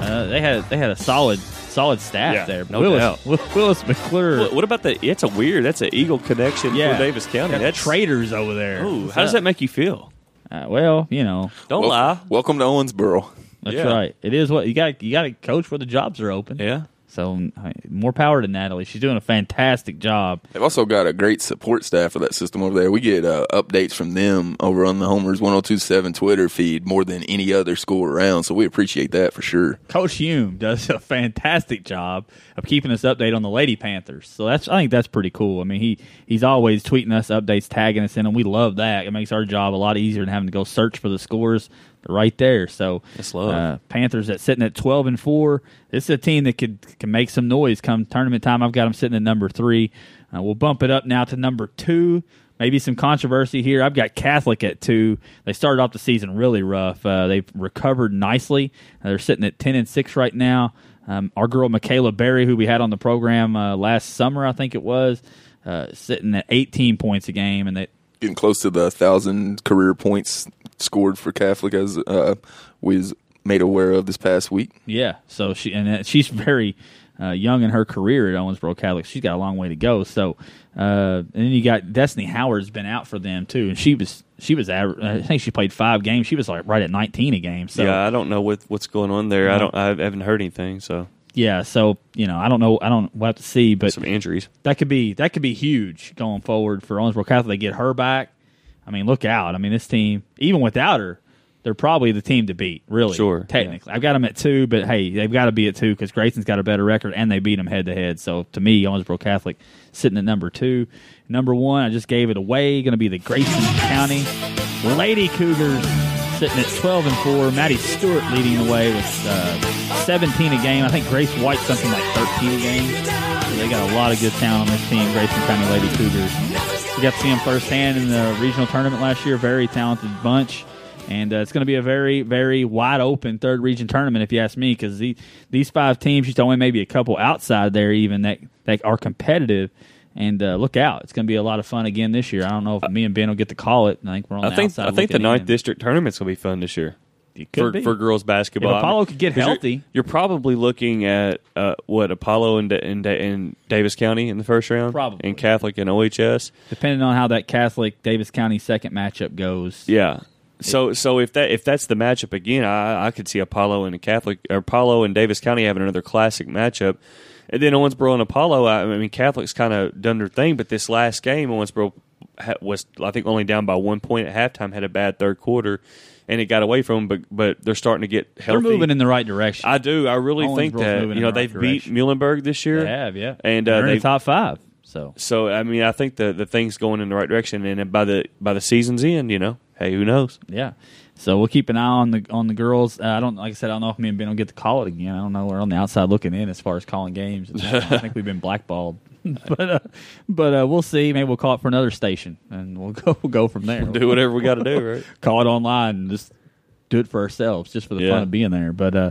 S1: uh, they had they had a solid solid staff
S3: Yeah,
S1: there.
S3: no
S1: Willis,
S3: doubt.
S1: Willis McClure.
S3: What, what about the? It's a weird. That's an Eagle connection
S1: yeah,
S3: for Daviess County.
S1: Got
S3: That's
S1: traders over there.
S3: Ooh,
S1: What's
S3: how does that make you feel?
S1: Uh, well, you know,
S3: Don't
S4: Wel-
S3: lie.
S4: Welcome to Owensboro.
S1: that's
S3: Yeah.
S1: right. It is what you got. You got to coach where the jobs are open.
S3: Yeah.
S1: So more power to Natalie. She's doing a fantastic job.
S4: They've also got a great support staff for that system over there. We get uh, updates from them over on the Homers 1027 Twitter feed more than any other school around, so we appreciate that for sure.
S1: Coach Hume does a fantastic job of keeping us updated on the Lady Panthers. So that's I think that's pretty cool. I mean he he's always tweeting us updates, tagging us in, and we love that. It makes our job a lot easier than having to go search for the scores. Right there. So
S3: That's love.
S1: Uh, Panthers at sitting at twelve and four. This is a team that could can make some noise come tournament time. I've got them sitting at number three. Uh, we'll bump it up now to number two. Maybe some controversy here. I've got Catholic at two. They started off the season really rough. Uh, they've recovered nicely. Uh, they're sitting at ten and six right now. Um, our girl Michaela Berry, who we had on the program uh, last summer, I think it was, uh, sitting at 18 points a game, and they
S4: Getting close to the thousand career points scored for Catholic, as uh, was made aware of this past week.
S1: Yeah, so she and uh, she's very uh, young in her career at Owensboro Catholic. She's got a long way to go. So, uh, and then you got Destiny Howard's been out for them too, and she was she was aver- I think she played five games. She was like right at nineteen a game. So
S3: yeah, I don't know what what's going on there. I don't. I haven't heard anything. So
S1: yeah, so you know I don't know I don't we'll have to see, but
S3: some injuries.
S1: that could be that could be huge going forward for Owensboro Catholic. They get her back. I mean, look out! I mean, this team even without her. They're probably the team to beat, really.
S3: Sure,
S1: Technically. I've got them at two, but hey, they've got to be at two because Grayson's got a better record and they beat them head to head. So to me, Owensboro Catholic sitting at number two. Number one, I just gave it away. Going to be the Grayson County Lady Cougars sitting at 12 and 4. Maddie Stewart leading the way with uh, 17 a game. I think Grace White something like 13 a game. So they got a lot of good talent on this team, Grayson County Lady Cougars. We got to see them firsthand in the regional tournament last year. Very talented bunch. And uh, it's going to be a very, very wide open third region tournament, if you ask me, because the, these five teams, just only maybe a couple outside there, even that, that are competitive. And uh, look out, it's going to be a lot of fun again this year. I don't know if me and Ben will get to call it. I think we're on
S3: I
S1: the
S3: think
S1: outside.
S3: I think the ninth
S1: in.
S3: district tournament's gonna be fun this year for, for girls basketball.
S1: If Apollo could get
S3: 'Cause you're-
S1: healthy.
S3: you're, probably looking at uh, what Apollo and in, in Daviess County in the first round,
S1: Probably.
S3: and Catholic and OHS.
S1: depending on how that Catholic Daviess County second matchup goes.
S3: Yeah. So so if that if that's the matchup again, I, I could see Apollo and a Catholic or Apollo and Daviess County having another classic matchup. And then Owensboro and Apollo, I, I mean Catholic's kind of done their thing, but this last game Owensboro was I think only down by one point at halftime, had a bad third quarter, and it got away from them. But but they're starting to get healthy.
S1: They're moving in the right direction.
S3: I do. I really think that you know
S1: the
S3: they've beat
S1: direction.
S3: Muhlenberg this year.
S1: they have, yeah,
S3: and
S1: They're
S3: uh,
S1: in
S3: they
S1: the top five. So
S3: so I mean I think the the thing's going in the right direction, and by the by the season's end, you know, hey, who knows?
S1: yeah, so we'll keep an eye on the on the girls. Uh, I don't like I said. I don't know if me and Ben will get to call it again. I don't know. We're on the outside looking in as far as calling games. [LAUGHS] I think we've been blackballed, [LAUGHS] but uh, but uh, we'll see. Maybe we'll call it for another station, and we'll [LAUGHS] go we'll go from there.
S3: Do whatever we got to do, right? [LAUGHS]
S1: call it online and just do it for ourselves, just for the
S3: Yeah.
S1: fun of being there. But uh,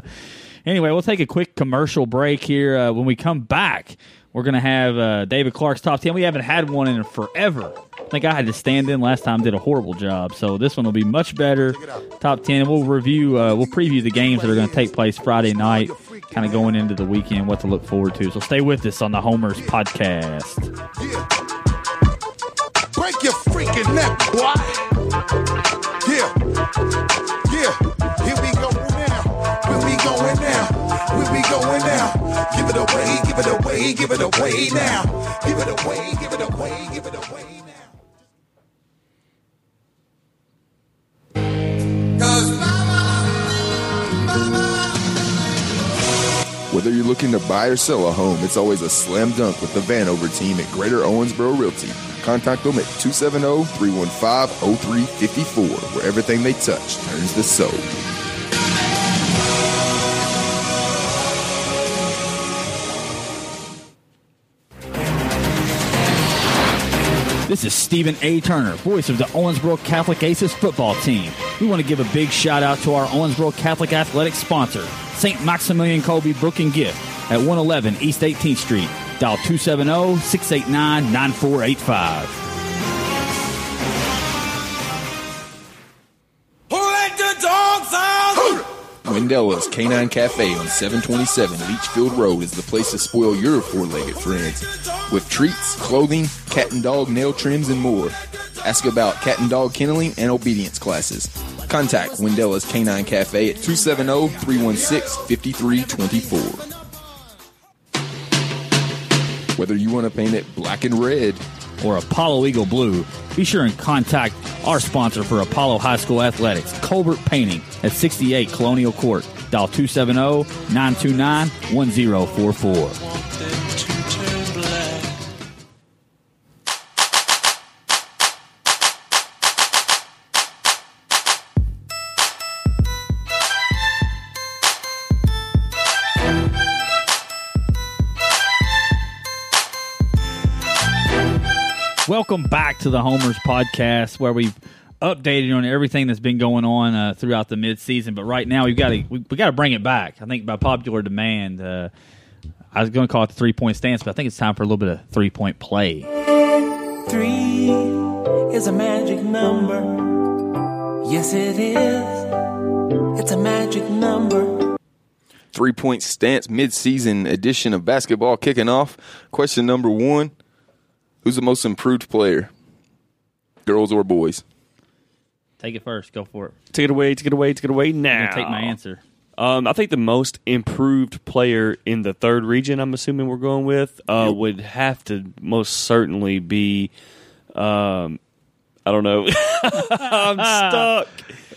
S1: anyway, we'll take a quick commercial break here. Uh, when we come back, we're going to have uh, David Clark's top 10. We haven't had one in forever. I think I had to stand in last time, did a horrible job. So this one will be much better. Top 10. We'll review, uh, we'll preview the games that are going to take place Friday night, kind of going into the weekend, what to look forward to. So stay with us on the Homers podcast. Yeah.
S7: Break your freaking neck, boy. Yeah. Yeah. Here we go now. Where we going now? Where we going now? Give it away, give it away, give it away now. Give it away, give it away, give it away.
S4: Whether you're looking to buy or sell a home, it's always a slam dunk with the Vanover team at Greater Owensboro Realty. Contact them at 270-315-0354, where everything they touch turns to soul.
S1: This is Stephen A. Turner, voice of the Owensboro Catholic Aces football team. We want to give a big shout out to our Owensboro Catholic Athletic sponsor, St. Maximilian Kolbe Book and Gift at 111 East 18th Street. Dial 270 689 9485.
S4: Wendella's Canine Cafe on 727 Leitchfield Road is the place to spoil your four-legged friends. With treats, clothing, cat and dog nail trims, and more. Ask about cat and dog kenneling and obedience classes. Contact Wendella's Canine Cafe at 270-316-5324. Whether you want to paint it black and red,
S1: or Apollo Eagle Blue, be sure and contact our sponsor for Apollo High School Athletics, Colbert Painting, at 68 Colonial Court. Dial 270-929-1044. Welcome back to the Homers Podcast, where we've updated on everything that's been going on uh, throughout the midseason. But right now, we've got to we, we got to bring it back. I think by popular demand, uh, I was going to call it the three point stance, but I think it's time for a little bit of three point play.
S8: Three is a magic number. Yes, it is. It's a magic number.
S4: three-point stance midseason edition of basketball kicking off. Question number one: Who's the most improved player, girls or boys?
S1: Take it first. Go for it.
S3: Take it away, take it away, take it away
S1: I'm
S3: now.
S1: gonna take my answer.
S3: Um, I think the most improved player in the third region, I'm assuming we're going with, uh, would have to most certainly be. Um, I don't know. [LAUGHS] I'm [LAUGHS] stuck.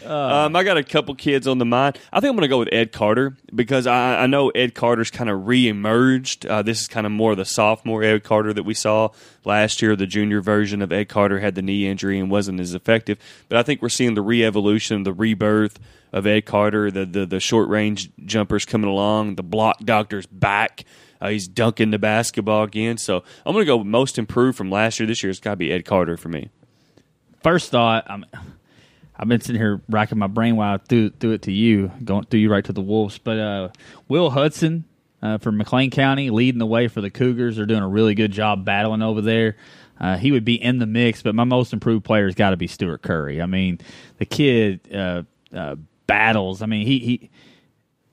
S3: Um, I got a couple kids on the mind. I think I'm going to go with Ed Carter because I, I know Ed Carter's kind of reemerged. Uh, this is kind of more of the sophomore Ed Carter that we saw last year. The junior version of Ed Carter had the knee injury and wasn't as effective. But I think we're seeing the re-evolution, the rebirth of Ed Carter. The the, the short range jumpers coming along. The block doctor's back. Uh, he's dunking the basketball again. So I'm going to go most improved from last year. This year it's got to be Ed Carter for me.
S1: First thought, I'm, I've been sitting here racking my brain while I threw, threw it to you, going through you right to the Wolves. But uh, Will Hudson uh, from McLean County leading the way for the Cougars. They're doing a really good job battling over there. Uh, he would be in the mix, but my most improved player has got to be Stuart Curry. I mean, the kid uh, uh, battles. I mean, he he.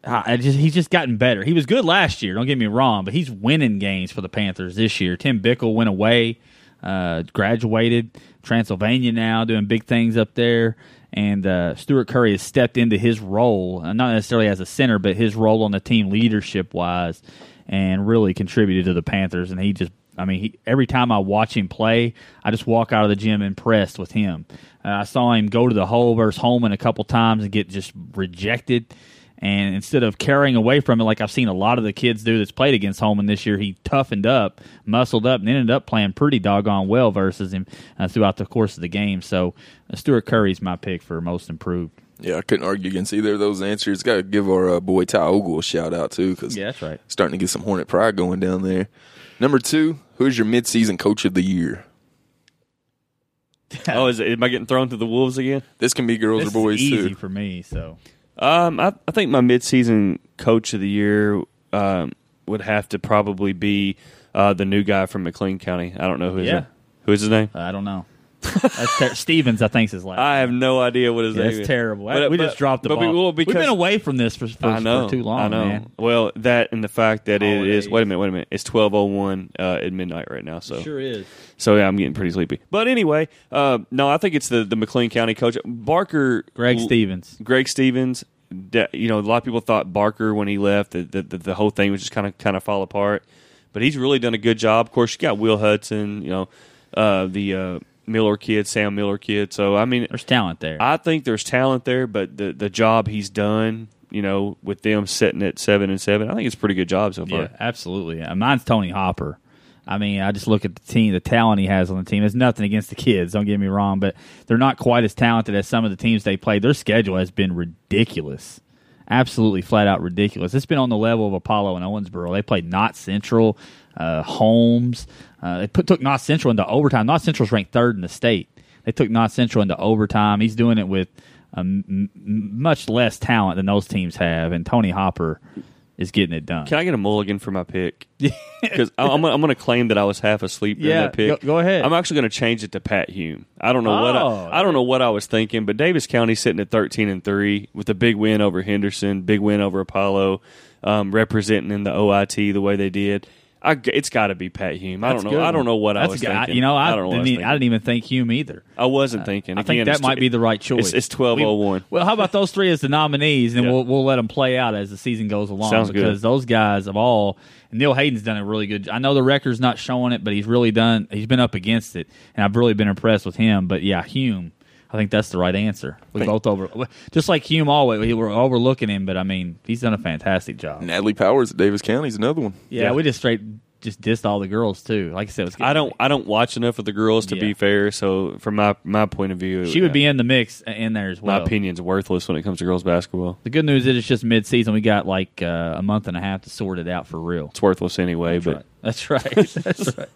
S1: I just he's just gotten better. He was good last year. Don't get me wrong, but he's winning games for the Panthers this year. Tim Bickle went away, uh, graduated Transylvania now, doing big things up there. And uh, Stuart Curry has stepped into his role, uh, not necessarily as a center, but his role on the team leadership wise, and really contributed to the Panthers. And he just, I mean, he, every time I watch him play, I just walk out of the gym impressed with him. Uh, I saw him go to the hole versus Holman a couple times and get just rejected. And instead of carrying away from it, like I've seen a lot of the kids do that's played against Holman this year, he toughened up, muscled up, and ended up playing pretty doggone well versus him uh, throughout the course of the game. So uh, Stuart Curry's my pick for most improved.
S4: Yeah, I couldn't argue against either of those answers. Got to give our uh, boy Ty Ogle a shout out too, because
S1: Yeah, that's right.
S4: starting to get some Hornet pride going down there. Number two, who's your midseason coach of the year? [LAUGHS]
S3: oh, is it, am I getting thrown to the wolves again?
S4: This can be girls
S1: This
S4: or boys
S1: is easy
S4: too.
S1: for me. So
S3: Um, I, I think my midseason coach of the year um, would have to probably be uh, the new guy from McLean County. I don't know who his
S1: Yeah.
S3: who is his name.
S1: I don't know. That's ter- Stevens, I think, is his last.
S3: I have no idea what his
S1: Yeah,
S3: name
S1: That's
S3: is.
S1: terrible.
S3: But-
S1: we
S3: but-
S1: just dropped the
S3: but we
S1: ball.
S3: will
S1: We've been away from this for, for,
S3: I know
S1: for too long,
S3: I know.
S1: man.
S3: Well, that and the fact that it is. Wait a minute. Wait a minute. It's twelve oh one uh, at midnight right now. So
S1: Sure is.
S3: So yeah, I'm getting pretty sleepy. But anyway, uh, no, I think it's the the McLean County coach Barker.
S1: Greg Stevens.
S3: Greg Stevens. You know, a lot of people thought Barker when he left that the, the, the whole thing was just kind of kind of fall apart. but he's really done a good job. Of course, you got Will Hudson, you know, uh, the uh, Miller kid, Sam Miller kid. So I mean,
S1: There's talent there.
S3: I think there's talent there, but the the job he's done, you know, with them sitting at seven and seven, I think it's a pretty good job so far.
S1: Yeah, absolutely. Uh, Mine's Tony Hopper. I mean, I just look at the team, the talent he has on the team. There's nothing against the kids, don't get me wrong, but they're not quite as talented as some of the teams they play. Their schedule has been ridiculous. Absolutely flat out ridiculous. It's been on the level of Apollo and Owensboro. They played Knott Central, uh, Holmes. Uh, they put, took Knott Central into overtime. Knott Central's ranked third in the state. They took Knott Central into overtime. He's doing it with um, m- much less talent than those teams have, and Tony Hopper is getting it done.
S3: Can I get a mulligan for my pick? [LAUGHS] Because I'm, I'm going to claim that I was half asleep during
S1: Yeah,
S3: that pick.
S1: go- go ahead.
S3: I'm actually going to change it to Pat Hume. I don't know what
S1: Oh.
S3: I, I don't know what I was thinking, but Daviess County sitting at 13 and three with a big win over Henderson, big win over Apollo, um, representing in the OIT the way they did. I, it's got to be Pat Hume. I
S1: That's
S3: don't know. I don't know what I was
S1: good.
S3: thinking.
S1: You know, I,
S3: don't know. I,
S1: didn't, e- I didn't even think Hume either.
S3: I wasn't thinking.
S1: I think that might be the right choice.
S3: It's, it's 1201.
S1: Well, how about those three as the nominees, and
S3: Yeah.
S1: we'll we'll let them play out as the season goes along.
S3: Sounds good.
S1: because those guys of all. Neil Hayden's done a really good. I know the record's not showing it, but he's really done. He's been up against it, and I've really been impressed with him. But yeah, Hume. I think that's the right answer. We
S4: Thank-
S1: both over, just like Hume always. We were overlooking him, but I mean, he's done a fantastic job.
S4: Natalie Powers at Daviess County is another one.
S1: Yeah,
S3: Yeah.
S1: we just straight just dissed all the girls too. Like I said, it was
S3: I don't. I don't watch enough of the girls to
S1: Yeah.
S3: be fair. So from my my point of view,
S1: She would be in the mix uh, in there as well.
S3: My
S1: well.
S3: opinion's worthless when it comes to girls basketball.
S1: The good news is it's just mid-season. We got like uh, a month and a half to sort it out for real.
S3: It's worthless anyway. but
S1: That's right. [LAUGHS] That's right.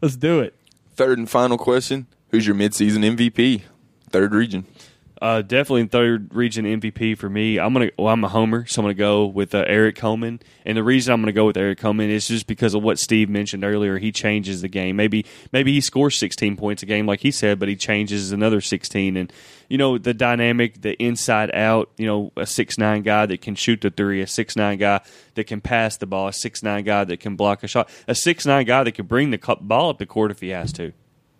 S1: Let's do it.
S4: Third and final question: Who's your midseason MVP? Third region.
S3: Uh, definitely third region MVP for me. I'm gonna. Well, I'm a homer, so I'm gonna go with uh, Eric Coleman. And the reason I'm gonna go with Eric Coleman is just because of what Steve mentioned earlier. He changes the game. Maybe maybe he scores 16 points a game, like he said, but he changes another 16. And you know the dynamic, the inside out. You know, a six nine guy that can shoot the three, a six nine guy that can pass the ball, a six nine guy that can block a shot, a six nine guy that can bring the ball up the court if he has to.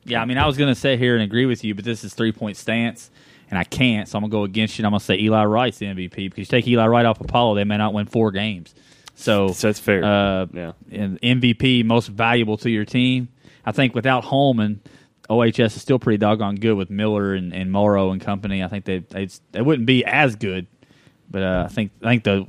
S1: Yeah, I mean, I was going to sit here and agree with you, but this is three-point stance, and I can't, so I'm going to go against you. and I'm going to say Eli Wright's the MVP because you take Eli Wright off Apollo, they may not win four games. So,
S3: So that's fair.
S1: Uh,
S3: Yeah.
S1: and MVP most valuable to your team. I think without Holman, OHS is still pretty doggone good with Miller and, and Morrow and company. I think they they they wouldn't be as good, but uh, I think I think the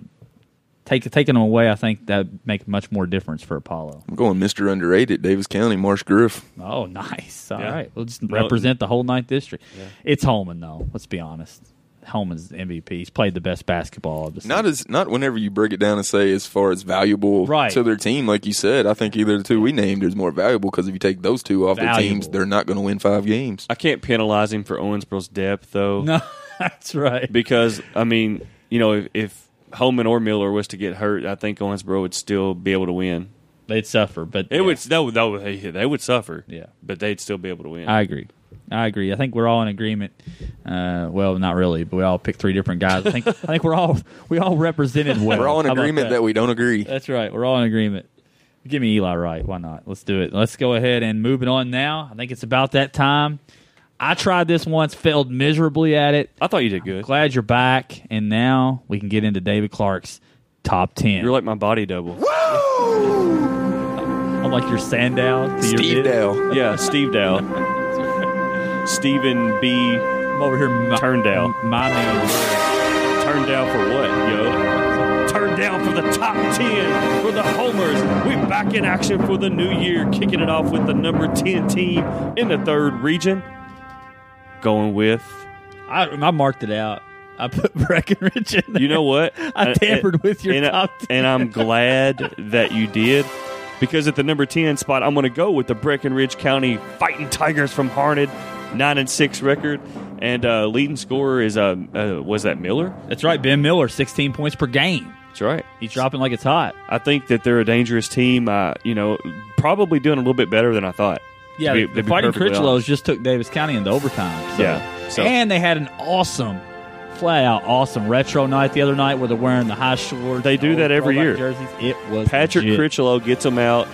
S1: take taking them away, I think that make much more difference for Apollo.
S4: I'm going Mr. Underrated, Daviess County, Marsh Griff.
S1: Oh, nice. All right,
S3: Yeah.
S1: we'll just represent the whole ninth district. It's Holman though. Let's be honest. Holman's MVP. He's played the best basketball of the season.
S4: Not as not whenever you break it down and say as far as valuable
S1: Right.
S4: to their team, like you said. I think either the two we named is more valuable because if you take those two off their teams, they're not going to win five games.
S3: I can't penalize him for Owensboro's depth though.
S1: no, [LAUGHS] that's right.
S3: because I mean, you know, if, if Holman or Miller was to get hurt, I think Owensboro would still be able to win.
S1: They'd suffer, but
S3: It
S1: yeah.
S3: would they would, they would they would suffer,
S1: Yeah.
S3: but they'd still be able to win.
S1: I agree. I agree. I think we're all in agreement. Uh, well, not really, but we all picked three different guys. I think I think we're all we all represented well.
S4: We're all in
S1: How about
S4: agreement that? we don't agree.
S1: That's right. We're all in agreement. Give me Eli Wright. Why not? Let's do it. Let's go ahead and move it on now. I think it's about that time. I tried this once, failed miserably at it.
S3: I thought you did good.
S1: Glad you're back, and now we can get into David Clark's top ten.
S3: You're like my body double.
S1: I'm like your Sandow to your
S4: Steve
S1: mid.
S4: Dow.
S3: yeah, Steve Dow, Stephen B.
S1: I'm over here mi-
S3: Turned down.
S1: My man.
S3: Turned down for what, yo? Turned down for the top 10 for the Homers. We're back in action for the new year, kicking it off with the number 10 team in the third region. Going with,
S1: I, I marked it out. I put [LAUGHS] Breckinridge in there.
S3: you know what? [LAUGHS]
S1: I tampered with your
S3: and, I-
S1: top 10. [LAUGHS]
S3: and I'm glad that you did. Because at the number 10 spot, I'm going to go with the Breckinridge County Fighting Tigers from Harned, 9 and 6 record. And uh, leading scorer is, uh, uh, was that Miller?
S1: That's right. Ben Miller, 16 points per game.
S3: That's right.
S1: He's dropping like it's hot.
S3: I think that they're a dangerous team. Uh, you know, probably doing a little bit better than I thought.
S1: Yeah,
S3: be-
S1: the Fighting Critchlows just took Daviess County into overtime. So.
S3: Yeah, so-
S1: and they had an awesome, flat out awesome retro night the other night where they're wearing the high shorts.
S3: They do
S1: the
S3: that every year.
S1: Jerseys. It was
S3: Patrick
S1: legit.
S3: Critchlow gets them out.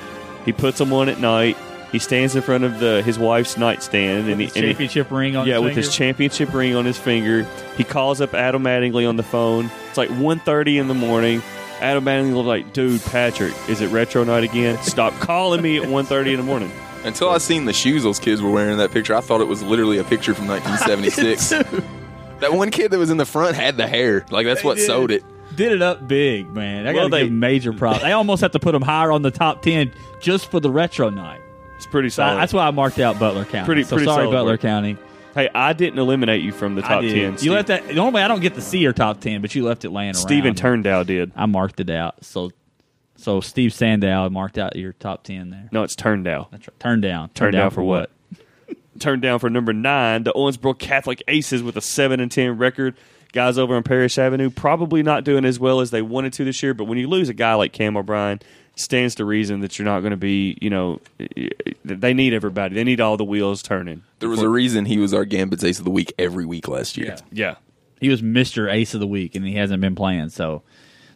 S3: He puts them on at night. He stands in front of the his wife's nightstand and he,
S1: His
S3: and he-
S1: championship ring on
S3: yeah,
S1: his
S3: with his championship ring on his finger. He calls up Adam Mattingly on the phone. It's like 1.30 in the morning. Adam Manning was like, dude, Patrick, is it retro night again? Stop calling me at 1.30 in the morning.
S4: Until I seen the shoes those kids were wearing in that picture, I thought it was literally a picture from [LAUGHS] 1976. that one kid that was in the front had the hair. Like that's what
S1: did.
S4: sold it.
S1: Did it up big, man. I
S3: Well,
S1: got to
S3: they-
S1: major props. I almost have to put them higher on the top ten just for the retro night.
S3: It's pretty
S1: So
S3: solid.
S1: that's why I marked out Butler County.
S3: Pretty-
S1: so
S3: pretty
S1: sorry,
S3: solid
S1: Butler
S3: work.
S1: County.
S3: hey, I didn't eliminate you from the top
S1: I did.
S3: 10.
S1: You
S3: Steve-
S1: left that. Normally, I don't get to see your top ten, but you left it laying around.
S3: Steven Turndow did.
S1: I marked it out. So, so Steve Sandow marked out your top ten there.
S3: No, it's Turndow.
S1: That's right. Turn down.
S3: Turned down for what? Turned down for number nine, the Owensboro Catholic Aces with a seven and ten record. Guys over on Parish Avenue probably not doing as well as they wanted to this year. But when you lose a guy like Cam O'Brien, it stands to reason that you're not going to be. You know, they need everybody. They need all the wheels turning.
S4: There was a reason he was our Gambit's Ace of the Week every week last year.
S3: Yeah,
S1: He was Mister Ace of the Week, and he hasn't been playing. So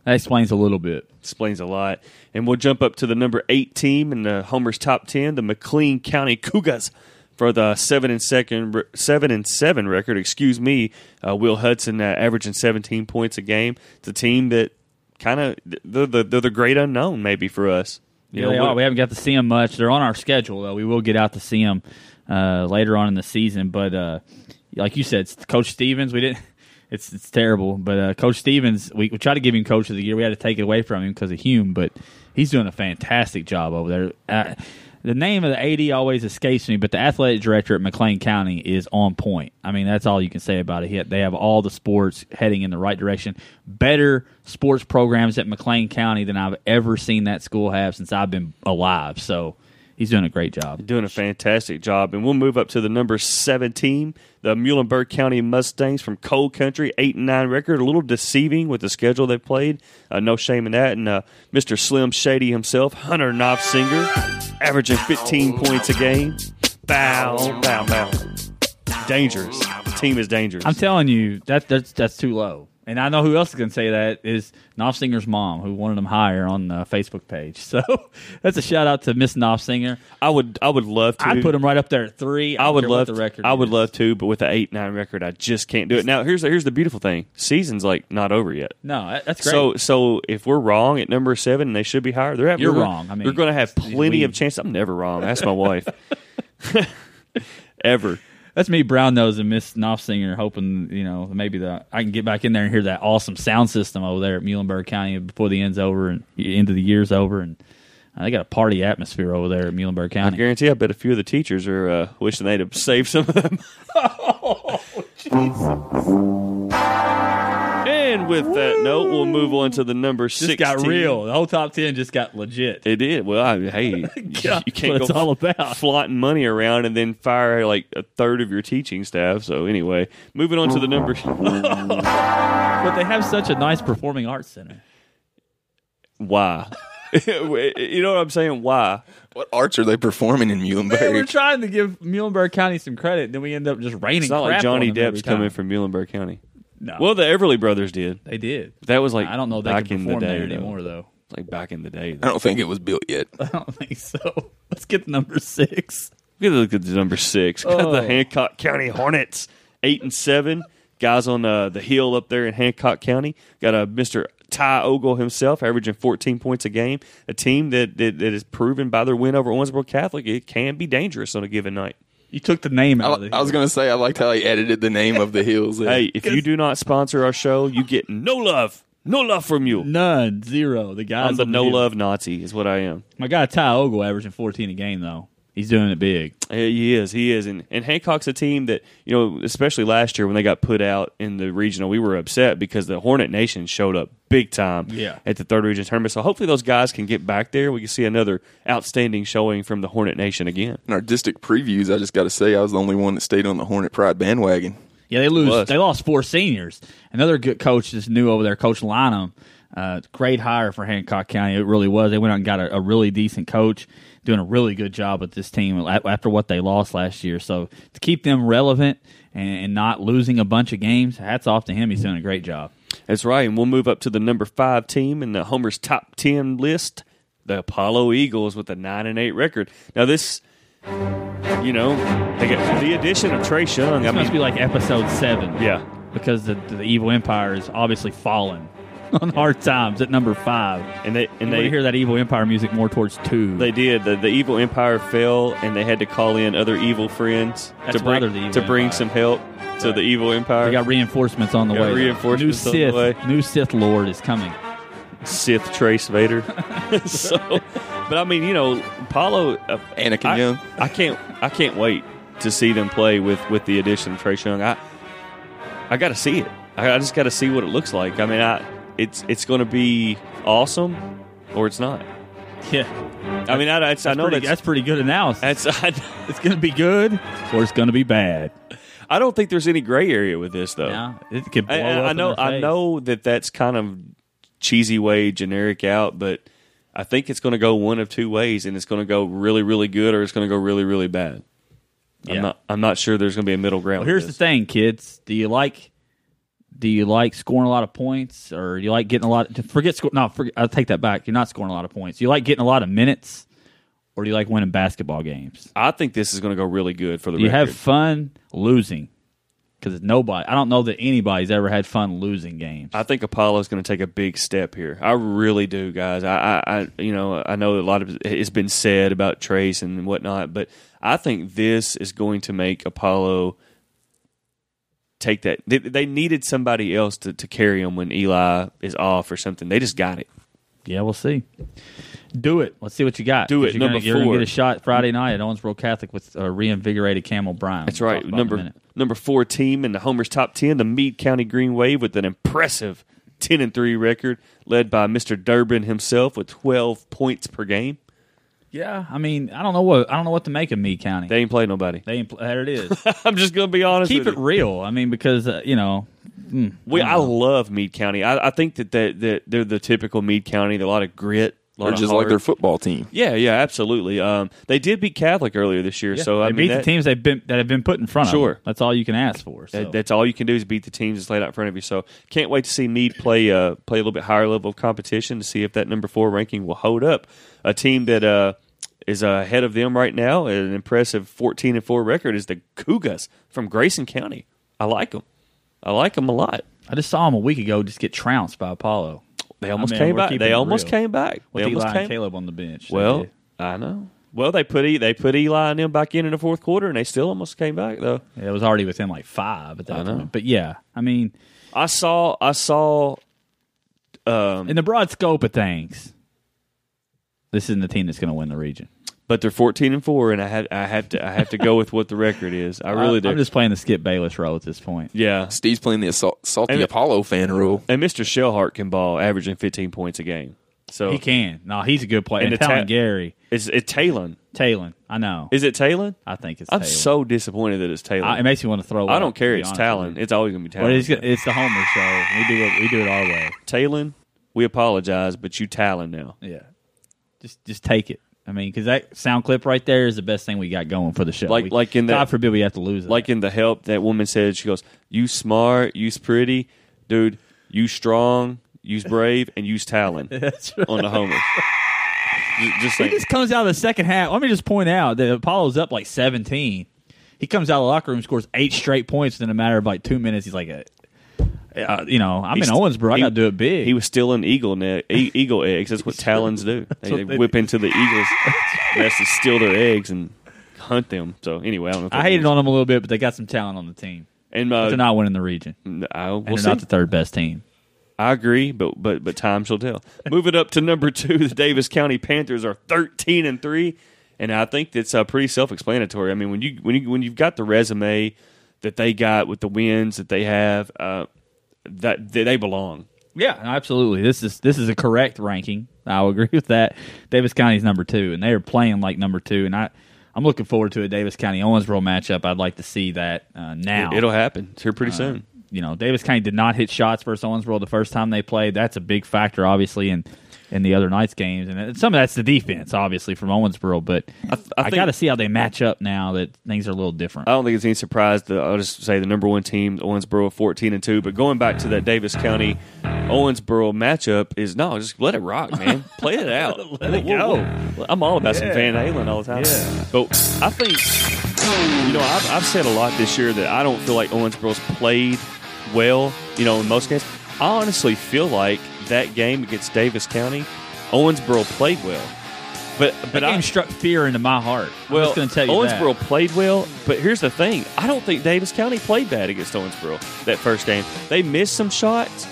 S1: that explains a little bit.
S3: explains a lot. And we'll jump up to the number eight team in the Homer's top ten, the McLean County Cougars. For the seven and second, seven and seven record, excuse me, uh, Will Hudson uh, averaging seventeen points a game. It's a team that kind of they're the they're the great unknown maybe for us. You
S1: Yeah,
S3: know,
S1: they
S3: what-
S1: are. We haven't got to see them much. They're on our schedule though. We will get out to see them uh, later on in the season. But uh, like you said, Coach Stevens, we didn't. It's it's terrible. But uh, Coach Stevens, we, we tried to give him Coach of the Year. We had to take it away from him because of Hume. But he's doing a fantastic job over there. Uh, the name of the AD always escapes me, but the athletic director at McLean County is on point. I mean, that's all you can say about it. He, they have all the sports heading in the right direction. Better sports programs at McLean County than I've ever seen that school have since I've been alive. So he's doing a great job.
S3: doing a fantastic job. And we'll move up to the number seven team, the Muhlenberg County Mustangs from Cold Country, eight and nine record. A little deceiving with the schedule they played. Uh, no shame in that. And uh, Mr. Slim Shady himself, Hunter Knopfsinger, averaging 15 points a game. Bow, bow, bow. Dangerous. The team is dangerous.
S1: I'm telling you that that's that's too low. And I know who else can say that is Knopfsinger's mom, who wanted him higher on the Facebook page. [LAUGHS] So that's a shout out to Miss Knopfsinger.
S3: I would, I would love to.
S1: I'd put him right up there at three.
S3: I
S1: don't
S3: would love
S1: the
S3: to-
S1: record.
S3: I would love to, but with the eight nine record, I just can't do it. Now here's here's the beautiful thing: season's like not over yet.
S1: No, that's great.
S3: So so if we're wrong at number seven, and they should be higher. They're at,
S1: You're
S3: we're-
S1: wrong. I mean,
S3: they're going to have plenty
S1: we-
S3: of chance. I'm never wrong. Ask my wife. [LAUGHS] [LAUGHS] Ever.
S1: That's me, brown nose, and Miss Knopfsinger, hoping you know maybe the I can get back in there and hear that awesome sound system over there at Muhlenberg County before the end's over and end of the year's over, and uh, they got a party atmosphere over there at Muhlenberg County.
S3: I guarantee. I bet a few of the teachers are uh, wishing they'd have saved some of them. [LAUGHS] and with that note, we'll move on to the number
S1: Just
S3: six.
S1: got real. The whole top ten just got legit.
S3: It did. Well, I, hey, [LAUGHS] you-
S1: God,
S3: you can't
S1: what it's all about.
S3: flaunting money around and then fire like a third of your teaching staff. So anyway, moving on to the number. [LAUGHS]
S1: But they have such a nice performing arts center.
S3: Why? [LAUGHS] you know what I'm saying? Why?
S4: What arts are they performing in
S1: Man, we're trying to give Muhlenberg County some credit, then we end up just raining.
S3: It's not like Johnny
S1: on them
S3: Depp's coming from Muhlenberg County.
S1: No,
S3: Well, the Everly Brothers did.
S1: they did.
S3: That was like
S1: I don't know if they
S3: back
S1: can
S3: in the
S1: perform
S3: day
S1: there
S3: though.
S1: anymore, though.
S3: Like back in the day.
S4: I don't think it was built yet. [LAUGHS]
S1: I don't think so. Let's get to number six.
S3: Look at look at the number six. Got
S1: Oh.
S3: the Hancock County Hornets, eight and seven. Guys on uh, the hill up there in Hancock County. Got a Mister Ty Ogle himself, averaging 14 points a game. A team that, that that is proven by their win over Owensboro Catholic it can be dangerous on a given night.
S1: You took the name out
S4: I,
S1: of it.
S4: I was going to say I liked how he edited the name of the hills. there.
S3: Hey, if you do not sponsor our show, you get no love, no love from you.
S1: none, zero. The guys
S3: I'm the no love Nazi, is what I am.
S1: My guy Ty Ogle averaging fourteen a game though. He's doing it big.
S3: He is, he is, and and Hancock's a team that you know, especially last year when they got put out in the regional, we were upset because the Hornet Nation showed up big time
S1: Yeah.
S3: at the third region tournament. So hopefully those guys can get back there. We can see another outstanding showing from the Hornet Nation again.
S4: In our district previews, I just got to say I was the only one that stayed on the Hornet Pride bandwagon.
S1: Yeah, they lose. They lost four seniors. Another good coach is new over there, Coach Lynham. Uh, great hire for Hancock County. It really was. They went out and got a, a really decent coach, doing a really good job with this team after what they lost last year. So to keep them relevant and, and not losing a bunch of games, hats off to him. He's doing a great job.
S3: That's right, and we'll move up to the number five team in the Homer's top ten list, the Apollo Eagles with a nine and eight record. Now this, you know, they get the addition of Trey Young. I
S1: must
S3: mean,
S1: be like episode seven.
S3: yeah,
S1: because the, the evil empire is obviously fallen. [LAUGHS] on hard times at number five.
S3: and they
S1: And
S3: and
S1: they
S3: they
S1: hear that Evil Empire music more towards two.
S3: They did. The, the evil empire fell, and they had to call in other evil friends
S1: That's
S3: to bring
S1: they're
S3: to
S1: evil
S3: bring
S1: empire.
S3: some help to the evil empire.
S1: We got reinforcements on the
S3: Got
S1: way.
S3: reinforcements
S1: new
S3: on the way.
S1: New Sith Lord is coming.
S3: Sith Trace Vader. [LAUGHS] [LAUGHS] so, but I mean, you know, Paulo, uh,
S4: Anakin
S3: I,
S4: Young.
S3: I can't, I can't wait to see them play with with the addition of Trace Young. I, I got to see it. I, I just got to see what it looks like. I mean, I, it's it's going to be awesome, or it's not. [LAUGHS]
S1: Yeah,
S3: I mean, I, I, I know
S1: pretty,
S3: that's
S1: that's pretty good analysis.
S3: that's. I, [LAUGHS]
S1: it's going to be good or it's going to be bad.
S3: I don't think there's any gray area with this though.
S1: Yeah, it could blow
S3: I, I-
S1: up
S3: I
S1: in
S3: know. I know that that's kind of cheesy way generic out, but I think it's going to go one of two ways, and it's going to go really, really good, or it's going to go really, really bad.
S1: Yeah.
S3: I'm not. I'm not sure there's going to be a middle ground.
S1: Well, here's the thing, kids. Do you like? Do you like scoring a lot of points, or do you like getting a lot? Forget score. No, forget, I'll take that back. You're not scoring a lot of points. You like getting a lot of minutes, or do you like winning basketball games?
S3: I think this is going to go really good for the.
S1: Do you
S3: record.
S1: have fun losing? Because nobody, I don't know that anybody's ever had fun losing games.
S3: I think Apollo's going to take a big step here. I really do, guys. I, I, I, you know, I know a lot of it's been said about Trace and whatnot, but I think this is going to make Apollo take that. They, they needed somebody else to, to carry them when Eli is off or something. They just got it.
S1: yeah, we'll see. Do it. Let's see what you got.
S3: Do it.
S1: You're gonna,
S3: Number
S1: you're gonna get a shot Friday night at Owensboro Catholic with a reinvigorated Cam O'Brien.
S3: That's
S1: We'll
S3: right.
S1: talk about it in a
S3: Number number four team in the Homer's top ten, the Meade County Green Wave, with an impressive ten and three record, led by Mr. Durbin himself with twelve points per game.
S1: Yeah, I mean, I don't know what I don't know what to make of Meade County.
S3: They ain't played nobody.
S1: They ain't, pl- there it is. [LAUGHS]
S3: I'm just gonna be honest.
S1: Keep it
S3: you.
S1: real. I mean, because uh, you know, mm,
S3: We, I
S1: don't
S3: love Meade County. I, I think that, that, that they're the typical Meade County. They're a lot of grit. A lot
S4: They're
S3: of
S4: just like their football team.
S3: Yeah, yeah, absolutely. Um, they did beat Catholic earlier this year,
S1: Yeah,
S3: so I
S1: they
S3: mean
S1: beat
S3: that,
S1: the teams they've been that have been put in front of.
S3: Sure.
S1: that's all you can ask for. So.
S3: that- that's all you can do is beat the teams that's laid out in front of you. So can't wait to see Meade play uh, play a little bit higher level of competition to see if that number four ranking will hold up. A team that uh, is ahead of them right now, an impressive fourteen and four record, is the Cougars from Grayson County. I like them. I like them a lot.
S1: I just saw them a week ago just get trounced by Apollo.
S3: They almost
S1: I mean,
S3: came back. They almost
S1: real.
S3: came back.
S1: With
S3: they
S1: Eli
S3: almost
S1: and
S3: came.
S1: Caleb on the bench.
S3: Well. I know. Well, they put E- they put Eli and them back in in the fourth quarter, and they still almost came back though.
S1: Yeah, it was already within like five at that
S3: I know.
S1: point. But yeah, I mean,
S3: I saw I saw um,
S1: in the broad scope of things, this isn't the team that's going to win the region.
S3: But they're fourteen and four, and I had I have to I have to go with what the record is. I really do.
S1: I'm just playing the Skip Bayless role at this point.
S3: yeah,
S4: Steve's playing the assault, salty
S3: And-
S4: Apollo fan rule.
S3: and Mr. Shellhart can ball, averaging fifteen points a game. So
S1: He can. No, he's a good player.
S3: And
S1: And,
S3: the
S1: telling
S3: ta-
S1: Gary
S3: Is it Talon?
S1: Talon, I know.
S3: Is it Talon?
S1: I think it's.
S3: I'm
S1: Talon.
S3: so disappointed that it's Talon.
S1: I, it makes me want to throw.
S3: I
S1: up,
S3: don't care. It's
S1: honest
S3: Talon. It's always gonna be Talon.
S1: But it's, it's the Homer show. We do it. We do it our way.
S3: Talon. We apologize, but you Talon now.
S1: Yeah. Just just take it. I mean, because that sound clip right there is the best thing we got going for the show.
S3: Like-
S1: We-
S3: like in that-
S1: God forbid we have to lose it.
S3: Like in the help, that woman said, she goes, "You smart, you's pretty, dude. You strong, you's brave, and you's Talon [LAUGHS] on the Homer." Ju- Just
S1: he
S3: like
S1: just comes out of the second half. Let me just point out that Apollo's up like 17. He comes out of the locker room, scores eight straight points within a matter of like two minutes. He's like, a, uh, you know, I'm in Owensboro. I
S3: he-
S1: got to do it big.
S3: he was stealing eagle ne- e- eagle eggs. That's what [LAUGHS] Talons do. [LAUGHS] They,
S1: what
S3: they
S1: they
S3: whip into the eagles' [LAUGHS] nest and steal their eggs and hunt them. So anyway, I don't know. If
S1: I
S3: that
S1: hated on them a little bit, but they got some talent on the team.
S3: And
S1: But
S3: uh,
S1: they're not winning the region.
S3: I,
S1: And
S3: we'll
S1: they're
S3: see.
S1: not the third best team.
S3: I agree, but but but time shall tell. Moving up to number two, the Daviess County Panthers are thirteen and three, and I think that's uh, pretty self-explanatory. I mean, when you when you when you've got the resume that they got with the wins that they have, uh, that they, belong.
S1: Yeah, absolutely. This is this is a correct ranking. I'll [LAUGHS] agree with that. Daviess County's number two, and they are playing like number two. And I, I'm looking forward to a Daviess County Owensboro matchup. I'd like to see that uh, now.
S3: It, will happen. It's here pretty soon.
S1: you know, Daviess County did not hit shots versus Owensboro the first time they played. That's a big factor, obviously, in in the other night's games, and some of that's the defense, obviously, from Owensboro. But I,
S3: th- I think-
S1: got to see how they match up now that things are a little different.
S3: I don't think it's any surprise that I'll just say the number one team, Owensboro, fourteen and two. But going back to that Daviess County Owensboro matchup is no, just let it rock, man. [LAUGHS] Play it out.
S1: Let it go.
S3: I'm all about some Van Halen all the time.
S1: Yeah.
S3: But I think you know I've, I've said a lot this year that I don't feel like Owensboro's played well. You know, in most games, I honestly feel like that game against Daviess County, Owensboro played well. But
S1: That
S3: but
S1: game
S3: I,
S1: struck fear into my heart. I'm
S3: well,
S1: just going to tell you
S3: Owensboro
S1: that.
S3: played well, but here's the thing: I don't think Daviess County played bad against Owensboro that first game. They missed some shots,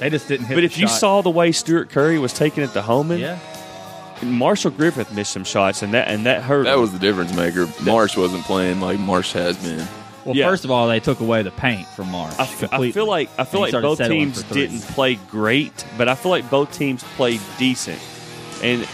S1: They just didn't hit.
S3: but
S1: the
S3: if you saw the way Stuart Curry was taking it to Holman,
S1: yeah,
S3: Marshall Griffith missed some shots, and that and that hurt.
S4: That
S3: him.
S4: was the difference maker. Marsh wasn't playing like Marsh has been.
S1: Well,
S3: Yeah.
S1: first of all, they took away the paint from Marsh.
S3: I, f- I
S1: completely.
S3: feel like I feel like both teams didn't play great, but I feel like both teams played decent. And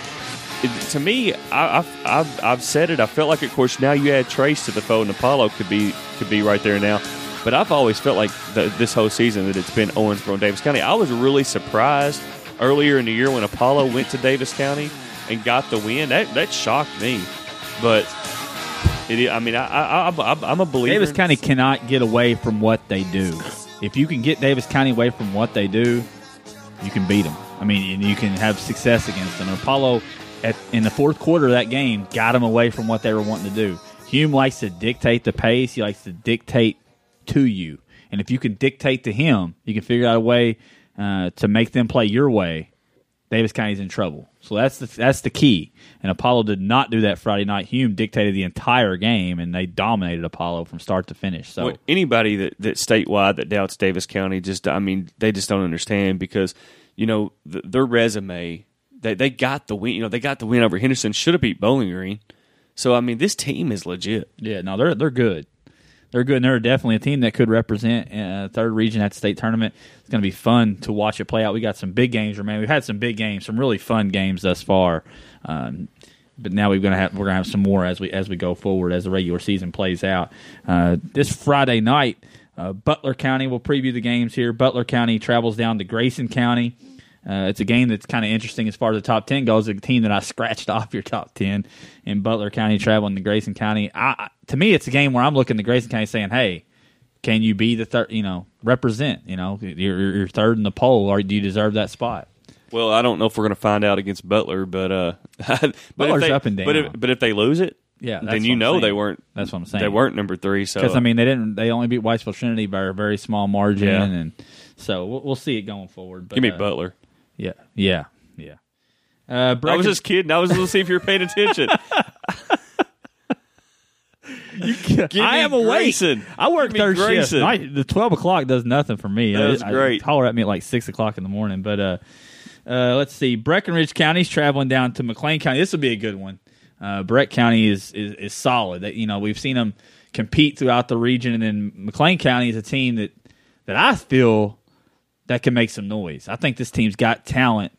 S3: it, to me, I, I've, I've I've said it. I felt like, of course, now you add Trace to the fold, and Apollo could be could be right there now. But I've always felt like the, this whole season that it's been Owensboro and Daviess County. I was really surprised earlier in the year when Apollo went to Daviess County and got the win. That that shocked me. But it, I mean, I, I'm a believer. Daviess
S1: County cannot get away from what they do. [LAUGHS] If you can get Daviess County away from what they do, you can beat them. I mean, and you can have success against them. Apollo, at, in the fourth quarter of that game, got them away from what they were wanting to do. Hume likes to dictate the pace. He likes to dictate to you. And if you can dictate to him, you can figure out a way uh, to make them play your way. Daviess County's in trouble. So that's the that's the key. And Apollo did not do that Friday night. Hume dictated the entire game, and they dominated Apollo from start to finish. So
S3: Well, anybody that, that statewide that doubts Daviess County just I mean they just don't understand because you know th their resume they they got the win you know they got the win over Henderson should have beat Bowling Green so I mean this team is legit
S1: yeah, no, they're they're good. They're good, and they're definitely a team that could represent uh, third region at the state tournament. It's going to be fun to watch it play out. We got some big games, man. We've had some big games, some really fun games thus far. Um, but now we're gonna have we're gonna have some more as we as we go forward as the regular season plays out. Uh, this Friday night, uh, Butler County will preview the games here. Butler County travels down to Grayson County. Uh, it's a game that's kind of interesting as far as the top ten goes. A team that I scratched [LAUGHS] off your top ten in Butler County traveling to Grayson County. I, to me, it's a game where I'm looking to Grayson County saying, "Hey, can you be the third? You know, represent. You know, you're, you're third in the poll, or do you deserve that spot?"
S3: well I don't know if we're going to find out against Butler but uh [LAUGHS] but if
S1: Butler's
S3: they-
S1: up and
S3: but if,
S1: down.
S3: but if they lose it
S1: Yeah,
S3: then you know they weren't
S1: That's what I'm saying.
S3: they weren't number three so
S1: because I mean they didn't. They only beat Whitesville Trinity by a very small margin,
S3: Yeah.
S1: and so we'll, we'll see it going forward. But,
S3: give me
S1: uh,
S3: Butler
S1: Yeah, yeah, yeah. Uh,
S3: I was just kidding I was just going to see if you're paying attention [LAUGHS]
S1: I am awake.
S3: Grayson.
S1: I work
S3: Give
S1: third shift.
S3: Grayson.
S1: Night, the twelve o'clock does nothing for me.
S3: That's
S1: I,
S3: great.
S1: I, holler at me at like six o'clock in the morning. But uh, uh, let's see. Breckinridge County's traveling down to McLean County. This will be a good one. Uh, Breck County is, is is solid. That you know we've seen them compete throughout the region, and then McLean County is a team that that I feel that can make some noise. I think this team's got talent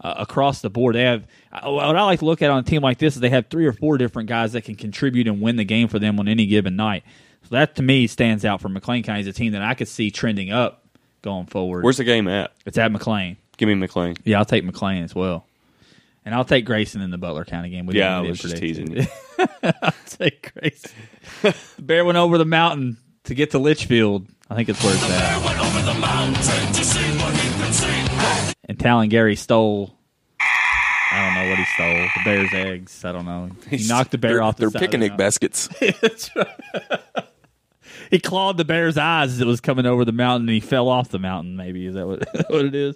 S1: uh, across the board. They have uh, what I like to look at on a team like this is they have three or four different guys that can contribute and win the game for them on any given night. So that to me stands out for McLean County as a team that I could see trending up going forward.
S3: where's the game at
S1: it's at McLean.
S3: give me McLean
S1: Yeah, I'll take McLean as well. And I'll take Grayson in the Butler County game. We
S3: yeah I was just teasing you [LAUGHS]
S1: I'll take Grayson. Bear went over the mountain to get to Leitchfield. I think it's where it's at. And Talon Gary stole. I don't know what he stole. The bear's eggs. I don't know. He knocked the bear
S4: They're,
S1: off. The
S4: they're
S1: side of the
S4: picnic
S1: mountain.
S4: baskets. [LAUGHS]
S1: He clawed the bear's eyes as it was coming over the mountain, and he fell off the mountain. Maybe is that what, [LAUGHS] what it is?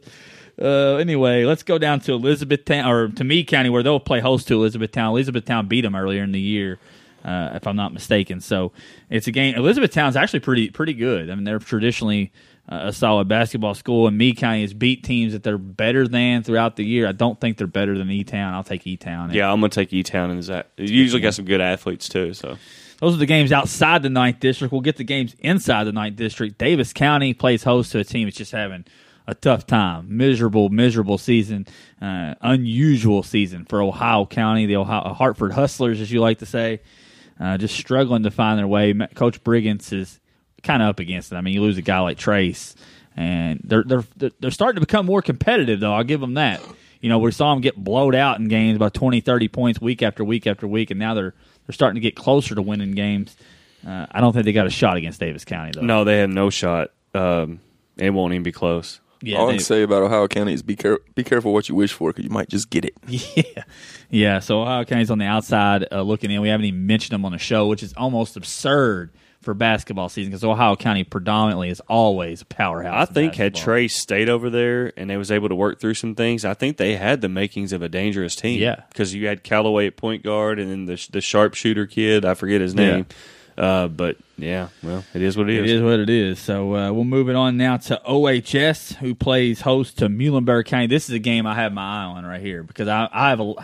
S1: Uh, anyway, let's go down to Elizabethtown or to Meade County, where they'll play host to Elizabethtown. Elizabethtown beat them earlier in the year, uh, if I'm not mistaken. So it's a game. Elizabethtown's actually pretty pretty good. I mean, they're traditionally a solid basketball school, and Meade County has beat teams that they're better than throughout the year. I don't think they're better than E Town. I'll take E Town.
S3: yeah I'm going to take E Town and Zach you usually got some good athletes too so
S1: Those are the games outside the ninth district. We'll get the games inside the ninth district. Daviess County plays host to a team that's just having a tough time. Miserable, miserable season. Uh, unusual season for Ohio County, the Ohio Hartford Hustlers, as you like to say. Uh, just struggling to find their way. Coach Briggins is kind of up against it. I mean, you lose a guy like Trace, and they're they're they're- they're starting to become more competitive. Though I'll give them that. You know, we saw them get blowed out in games by 20, 30 points week after week after week, and now they're they're starting to get closer to winning games. Uh, I don't think they got a shot against Daviess County though.
S3: No, they have no shot. Um, it won't even be close.
S1: yeah,
S4: All I
S1: they-
S4: can say about Ohio County is be care- be careful what you wish for because you might just get it. [LAUGHS]
S1: Yeah, yeah. So Ohio County's on the outside uh, looking in. We haven't even mentioned them on the show, which is almost absurd for basketball season because Ohio County predominantly is always a powerhouse.
S3: I think had Trey stayed over there and they was able to work through some things, I think they had the makings of a dangerous team.
S1: Yeah.
S3: because you had Callaway at point guard and then the the sharpshooter kid, I forget his name. Uh, but yeah, well, it is what it
S1: It
S3: is.
S1: is what it is. So uh, we'll move it on now to OHS, who plays host to Muhlenberg County. This is a game I have my eye on right here because I, I have a,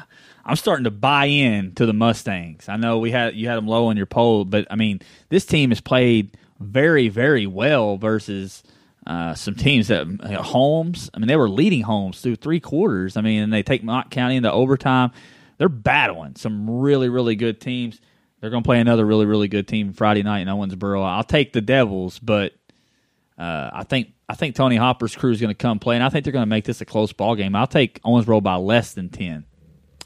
S1: I'm starting to buy in to the Mustangs. I know we had you had them low on your poll, but I mean this team has played very very well versus. Uh, some teams that uh, Holmes, I mean, they were leading Holmes through three quarters. I mean, and they take Mott County into overtime. They're battling some really, really good teams. They're going to play another really, really good team Friday night in Owensboro. I'll take the Devils, but uh, I think I think Tony Hopper's crew is going to come play, and I think they're going to make this a close ball game. I'll take Owensboro by less than ten.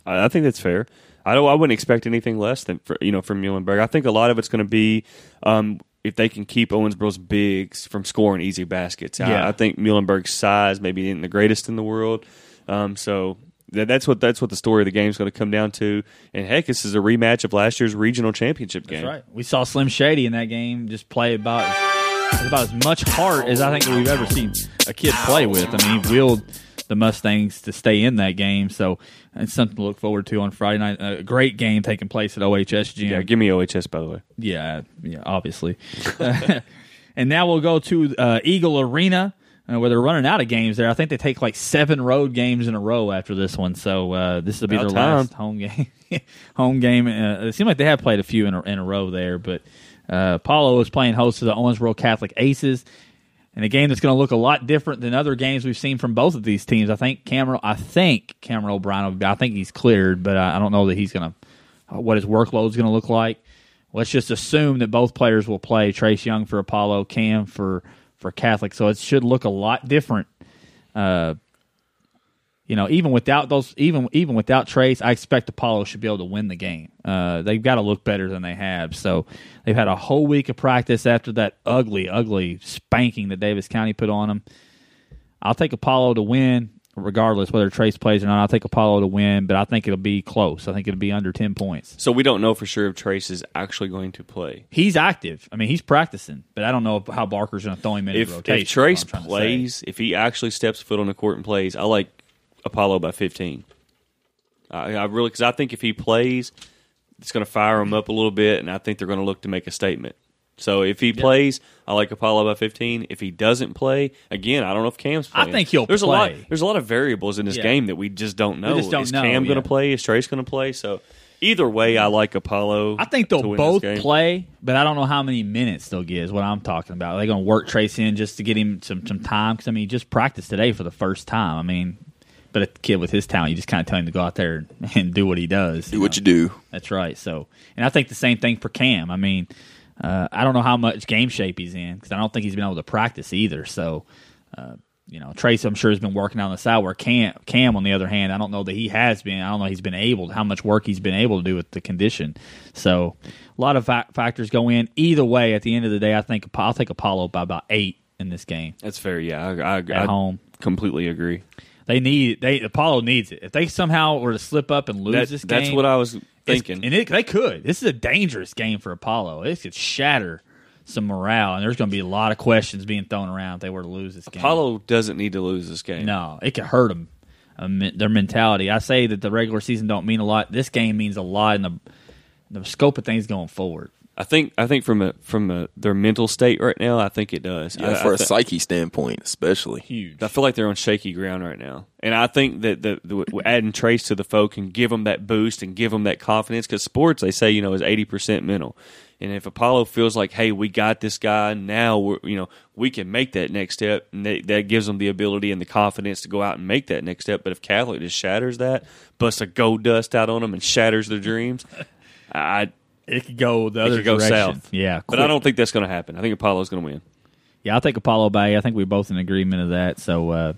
S3: I, I think that's fair. I don't. I wouldn't expect anything less than for, you know from Muhlenberg. I think a lot of it's going to be um, if they can keep Owensboro's bigs from scoring easy baskets.
S1: Yeah.
S3: I, I think Muhlenberg's size maybe isn't the greatest in the world. Um, so that, that's what that's what the story of the game is going to come down to. And heck, this is a rematch of last year's regional championship game.
S1: That's right. We saw Slim Shady in that game just play about about as much heart as I think we've ever seen a kid play with. I mean, he willed the Mustangs to stay in that game, so it's something to look forward to on Friday night. A great game taking place at OHS gym.
S3: Yeah, give me OHS by the way.
S1: Yeah, yeah, obviously. [LAUGHS] and now we'll go to uh, Eagle Arena, uh, where they're running out of games there. I think they take like seven road games in a row after this one. So uh, this will be
S3: About
S1: their
S3: time.
S1: last home game. [LAUGHS] home game. Uh, it seemed like they have played a few in a, in a row there, but uh, Apollo is playing host to the Owensboro Catholic Aces. In a game that's going to look a lot different than other games we've seen from both of these teams. I think Cameron. I think Cameron O'Brien. I think he's cleared, but I, don't know that he's going to. What his workload is going to look like. Let's just assume that both players will play. Trace Young for Apollo, Cam for for Catholic. So it should look a lot different. Uh, you know, even without those, even even without Trace, I expect Apollo should be able to win the game. Uh, they've got to look better than they have. So they've had a whole week of practice after that ugly, ugly spanking that Daviess County put on them. I'll take Apollo to win, regardless whether Trace plays or not. I'll take Apollo to win, but I think it'll be close. I think it'll be under ten points.
S3: So we don't know for sure if Trace is actually going to play.
S1: He's active. I mean, he's practicing, but I don't know how Barker's going to throw him in
S3: If,
S1: rotation.
S3: if Trace
S1: is what I'm trying to say.
S3: plays, if he actually steps foot on the court and plays, I like Apollo by 15. I, I really because I think if he plays, it's going to fire him up a little bit, and I think they're going to look to make a statement. So if he plays, I like Apollo by 15. If he doesn't play, again, I don't know if Cam's
S1: I think he'll
S3: there's a lot. There's a lot of variables in this
S1: Yeah.
S3: game that we just don't know.
S1: just don't
S3: is
S1: know,
S3: Cam going to play? Is Trace going to play? So either way, I like Apollo.
S1: I think they'll both play, but I don't know how many minutes they'll get. Is what I'm talking about. They're they going to work Trace in just to get him some some time? Because I mean, he just practiced today for the first time. I mean, but a kid with his talent, you just kind of tell him to go out there and, and do what he does.
S4: Do what you do.
S1: That's right. So, and I think the same thing for Cam. I mean, uh, I don't know how much game shape he's in because I don't think he's been able to practice either. So, uh, you know, Trace, I'm sure has been working on the side. Where Cam, Cam, on the other hand, I don't know that he has been. I don't know he's been able how much work he's been able to do with the condition. So, a lot of fa- factors go in. Either way, at the end of the day, I think I'll take Apollo by about eight in this game
S3: That's fair. Yeah, I, I,
S1: at
S3: I
S1: home.
S3: completely agree.
S1: They need they Apollo needs it. If they somehow were to slip up and lose
S3: That-
S1: this game,
S3: that's what I was thinking.
S1: and it, they could. This is a dangerous game for Apollo. This could shatter some morale, and there's going to be a lot of questions being thrown around if they were to lose this game.
S3: Apollo doesn't need to lose this game.
S1: no, it could hurt them. Um, their mentality. I say that the regular season don't mean a lot. This game means a lot in the the scope of things going forward.
S3: I think I think from a from a, their mental state right now, I think it does.
S4: Yeah,
S3: I,
S4: for
S3: I
S4: a
S3: thi-
S4: psyche standpoint, especially.
S1: Huge.
S3: I feel like they're on shaky ground right now, and I think that the, the adding Trace to the foe can give them that boost and give them that confidence. Because sports, they say, you know, is eighty percent mental, and if Apollo feels like, hey, we got this guy now, we're you know we can make that next step, and they, that gives them the ability and the confidence to go out and make that next step. But if Catholic just shatters that, busts a gold dust out on them, and shatters their dreams, [LAUGHS] I
S1: It could go the
S3: it
S1: other
S3: could go
S1: direction.
S3: south.
S1: Yeah,
S3: but I don't think that's going to happen. I think Apollo's going to win.
S1: Yeah, I'll take Apollo Bay. I think we're both in agreement of that. So, uh,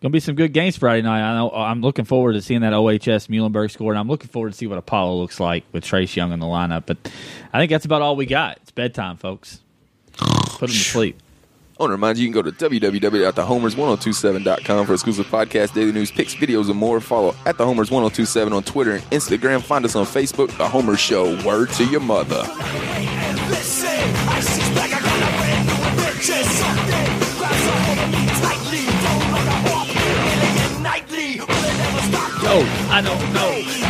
S1: gonna be some good games Friday night. I know I'm looking forward to seeing that OHS Muhlenberg score, and I'm looking forward to see what Apollo looks like with Trace Young in the lineup. But I think that's about all we got. It's bedtime, folks. Put them to [SIGHS] sleep.
S4: I want to remind you, you can go to www.thehomers1027.com for exclusive podcast, daily news, picks, videos, and more. Follow at The Homers 1027 on Twitter and Instagram. Find us on Facebook, The Homer Show. Word to your mother.
S8: Yo, I don't know.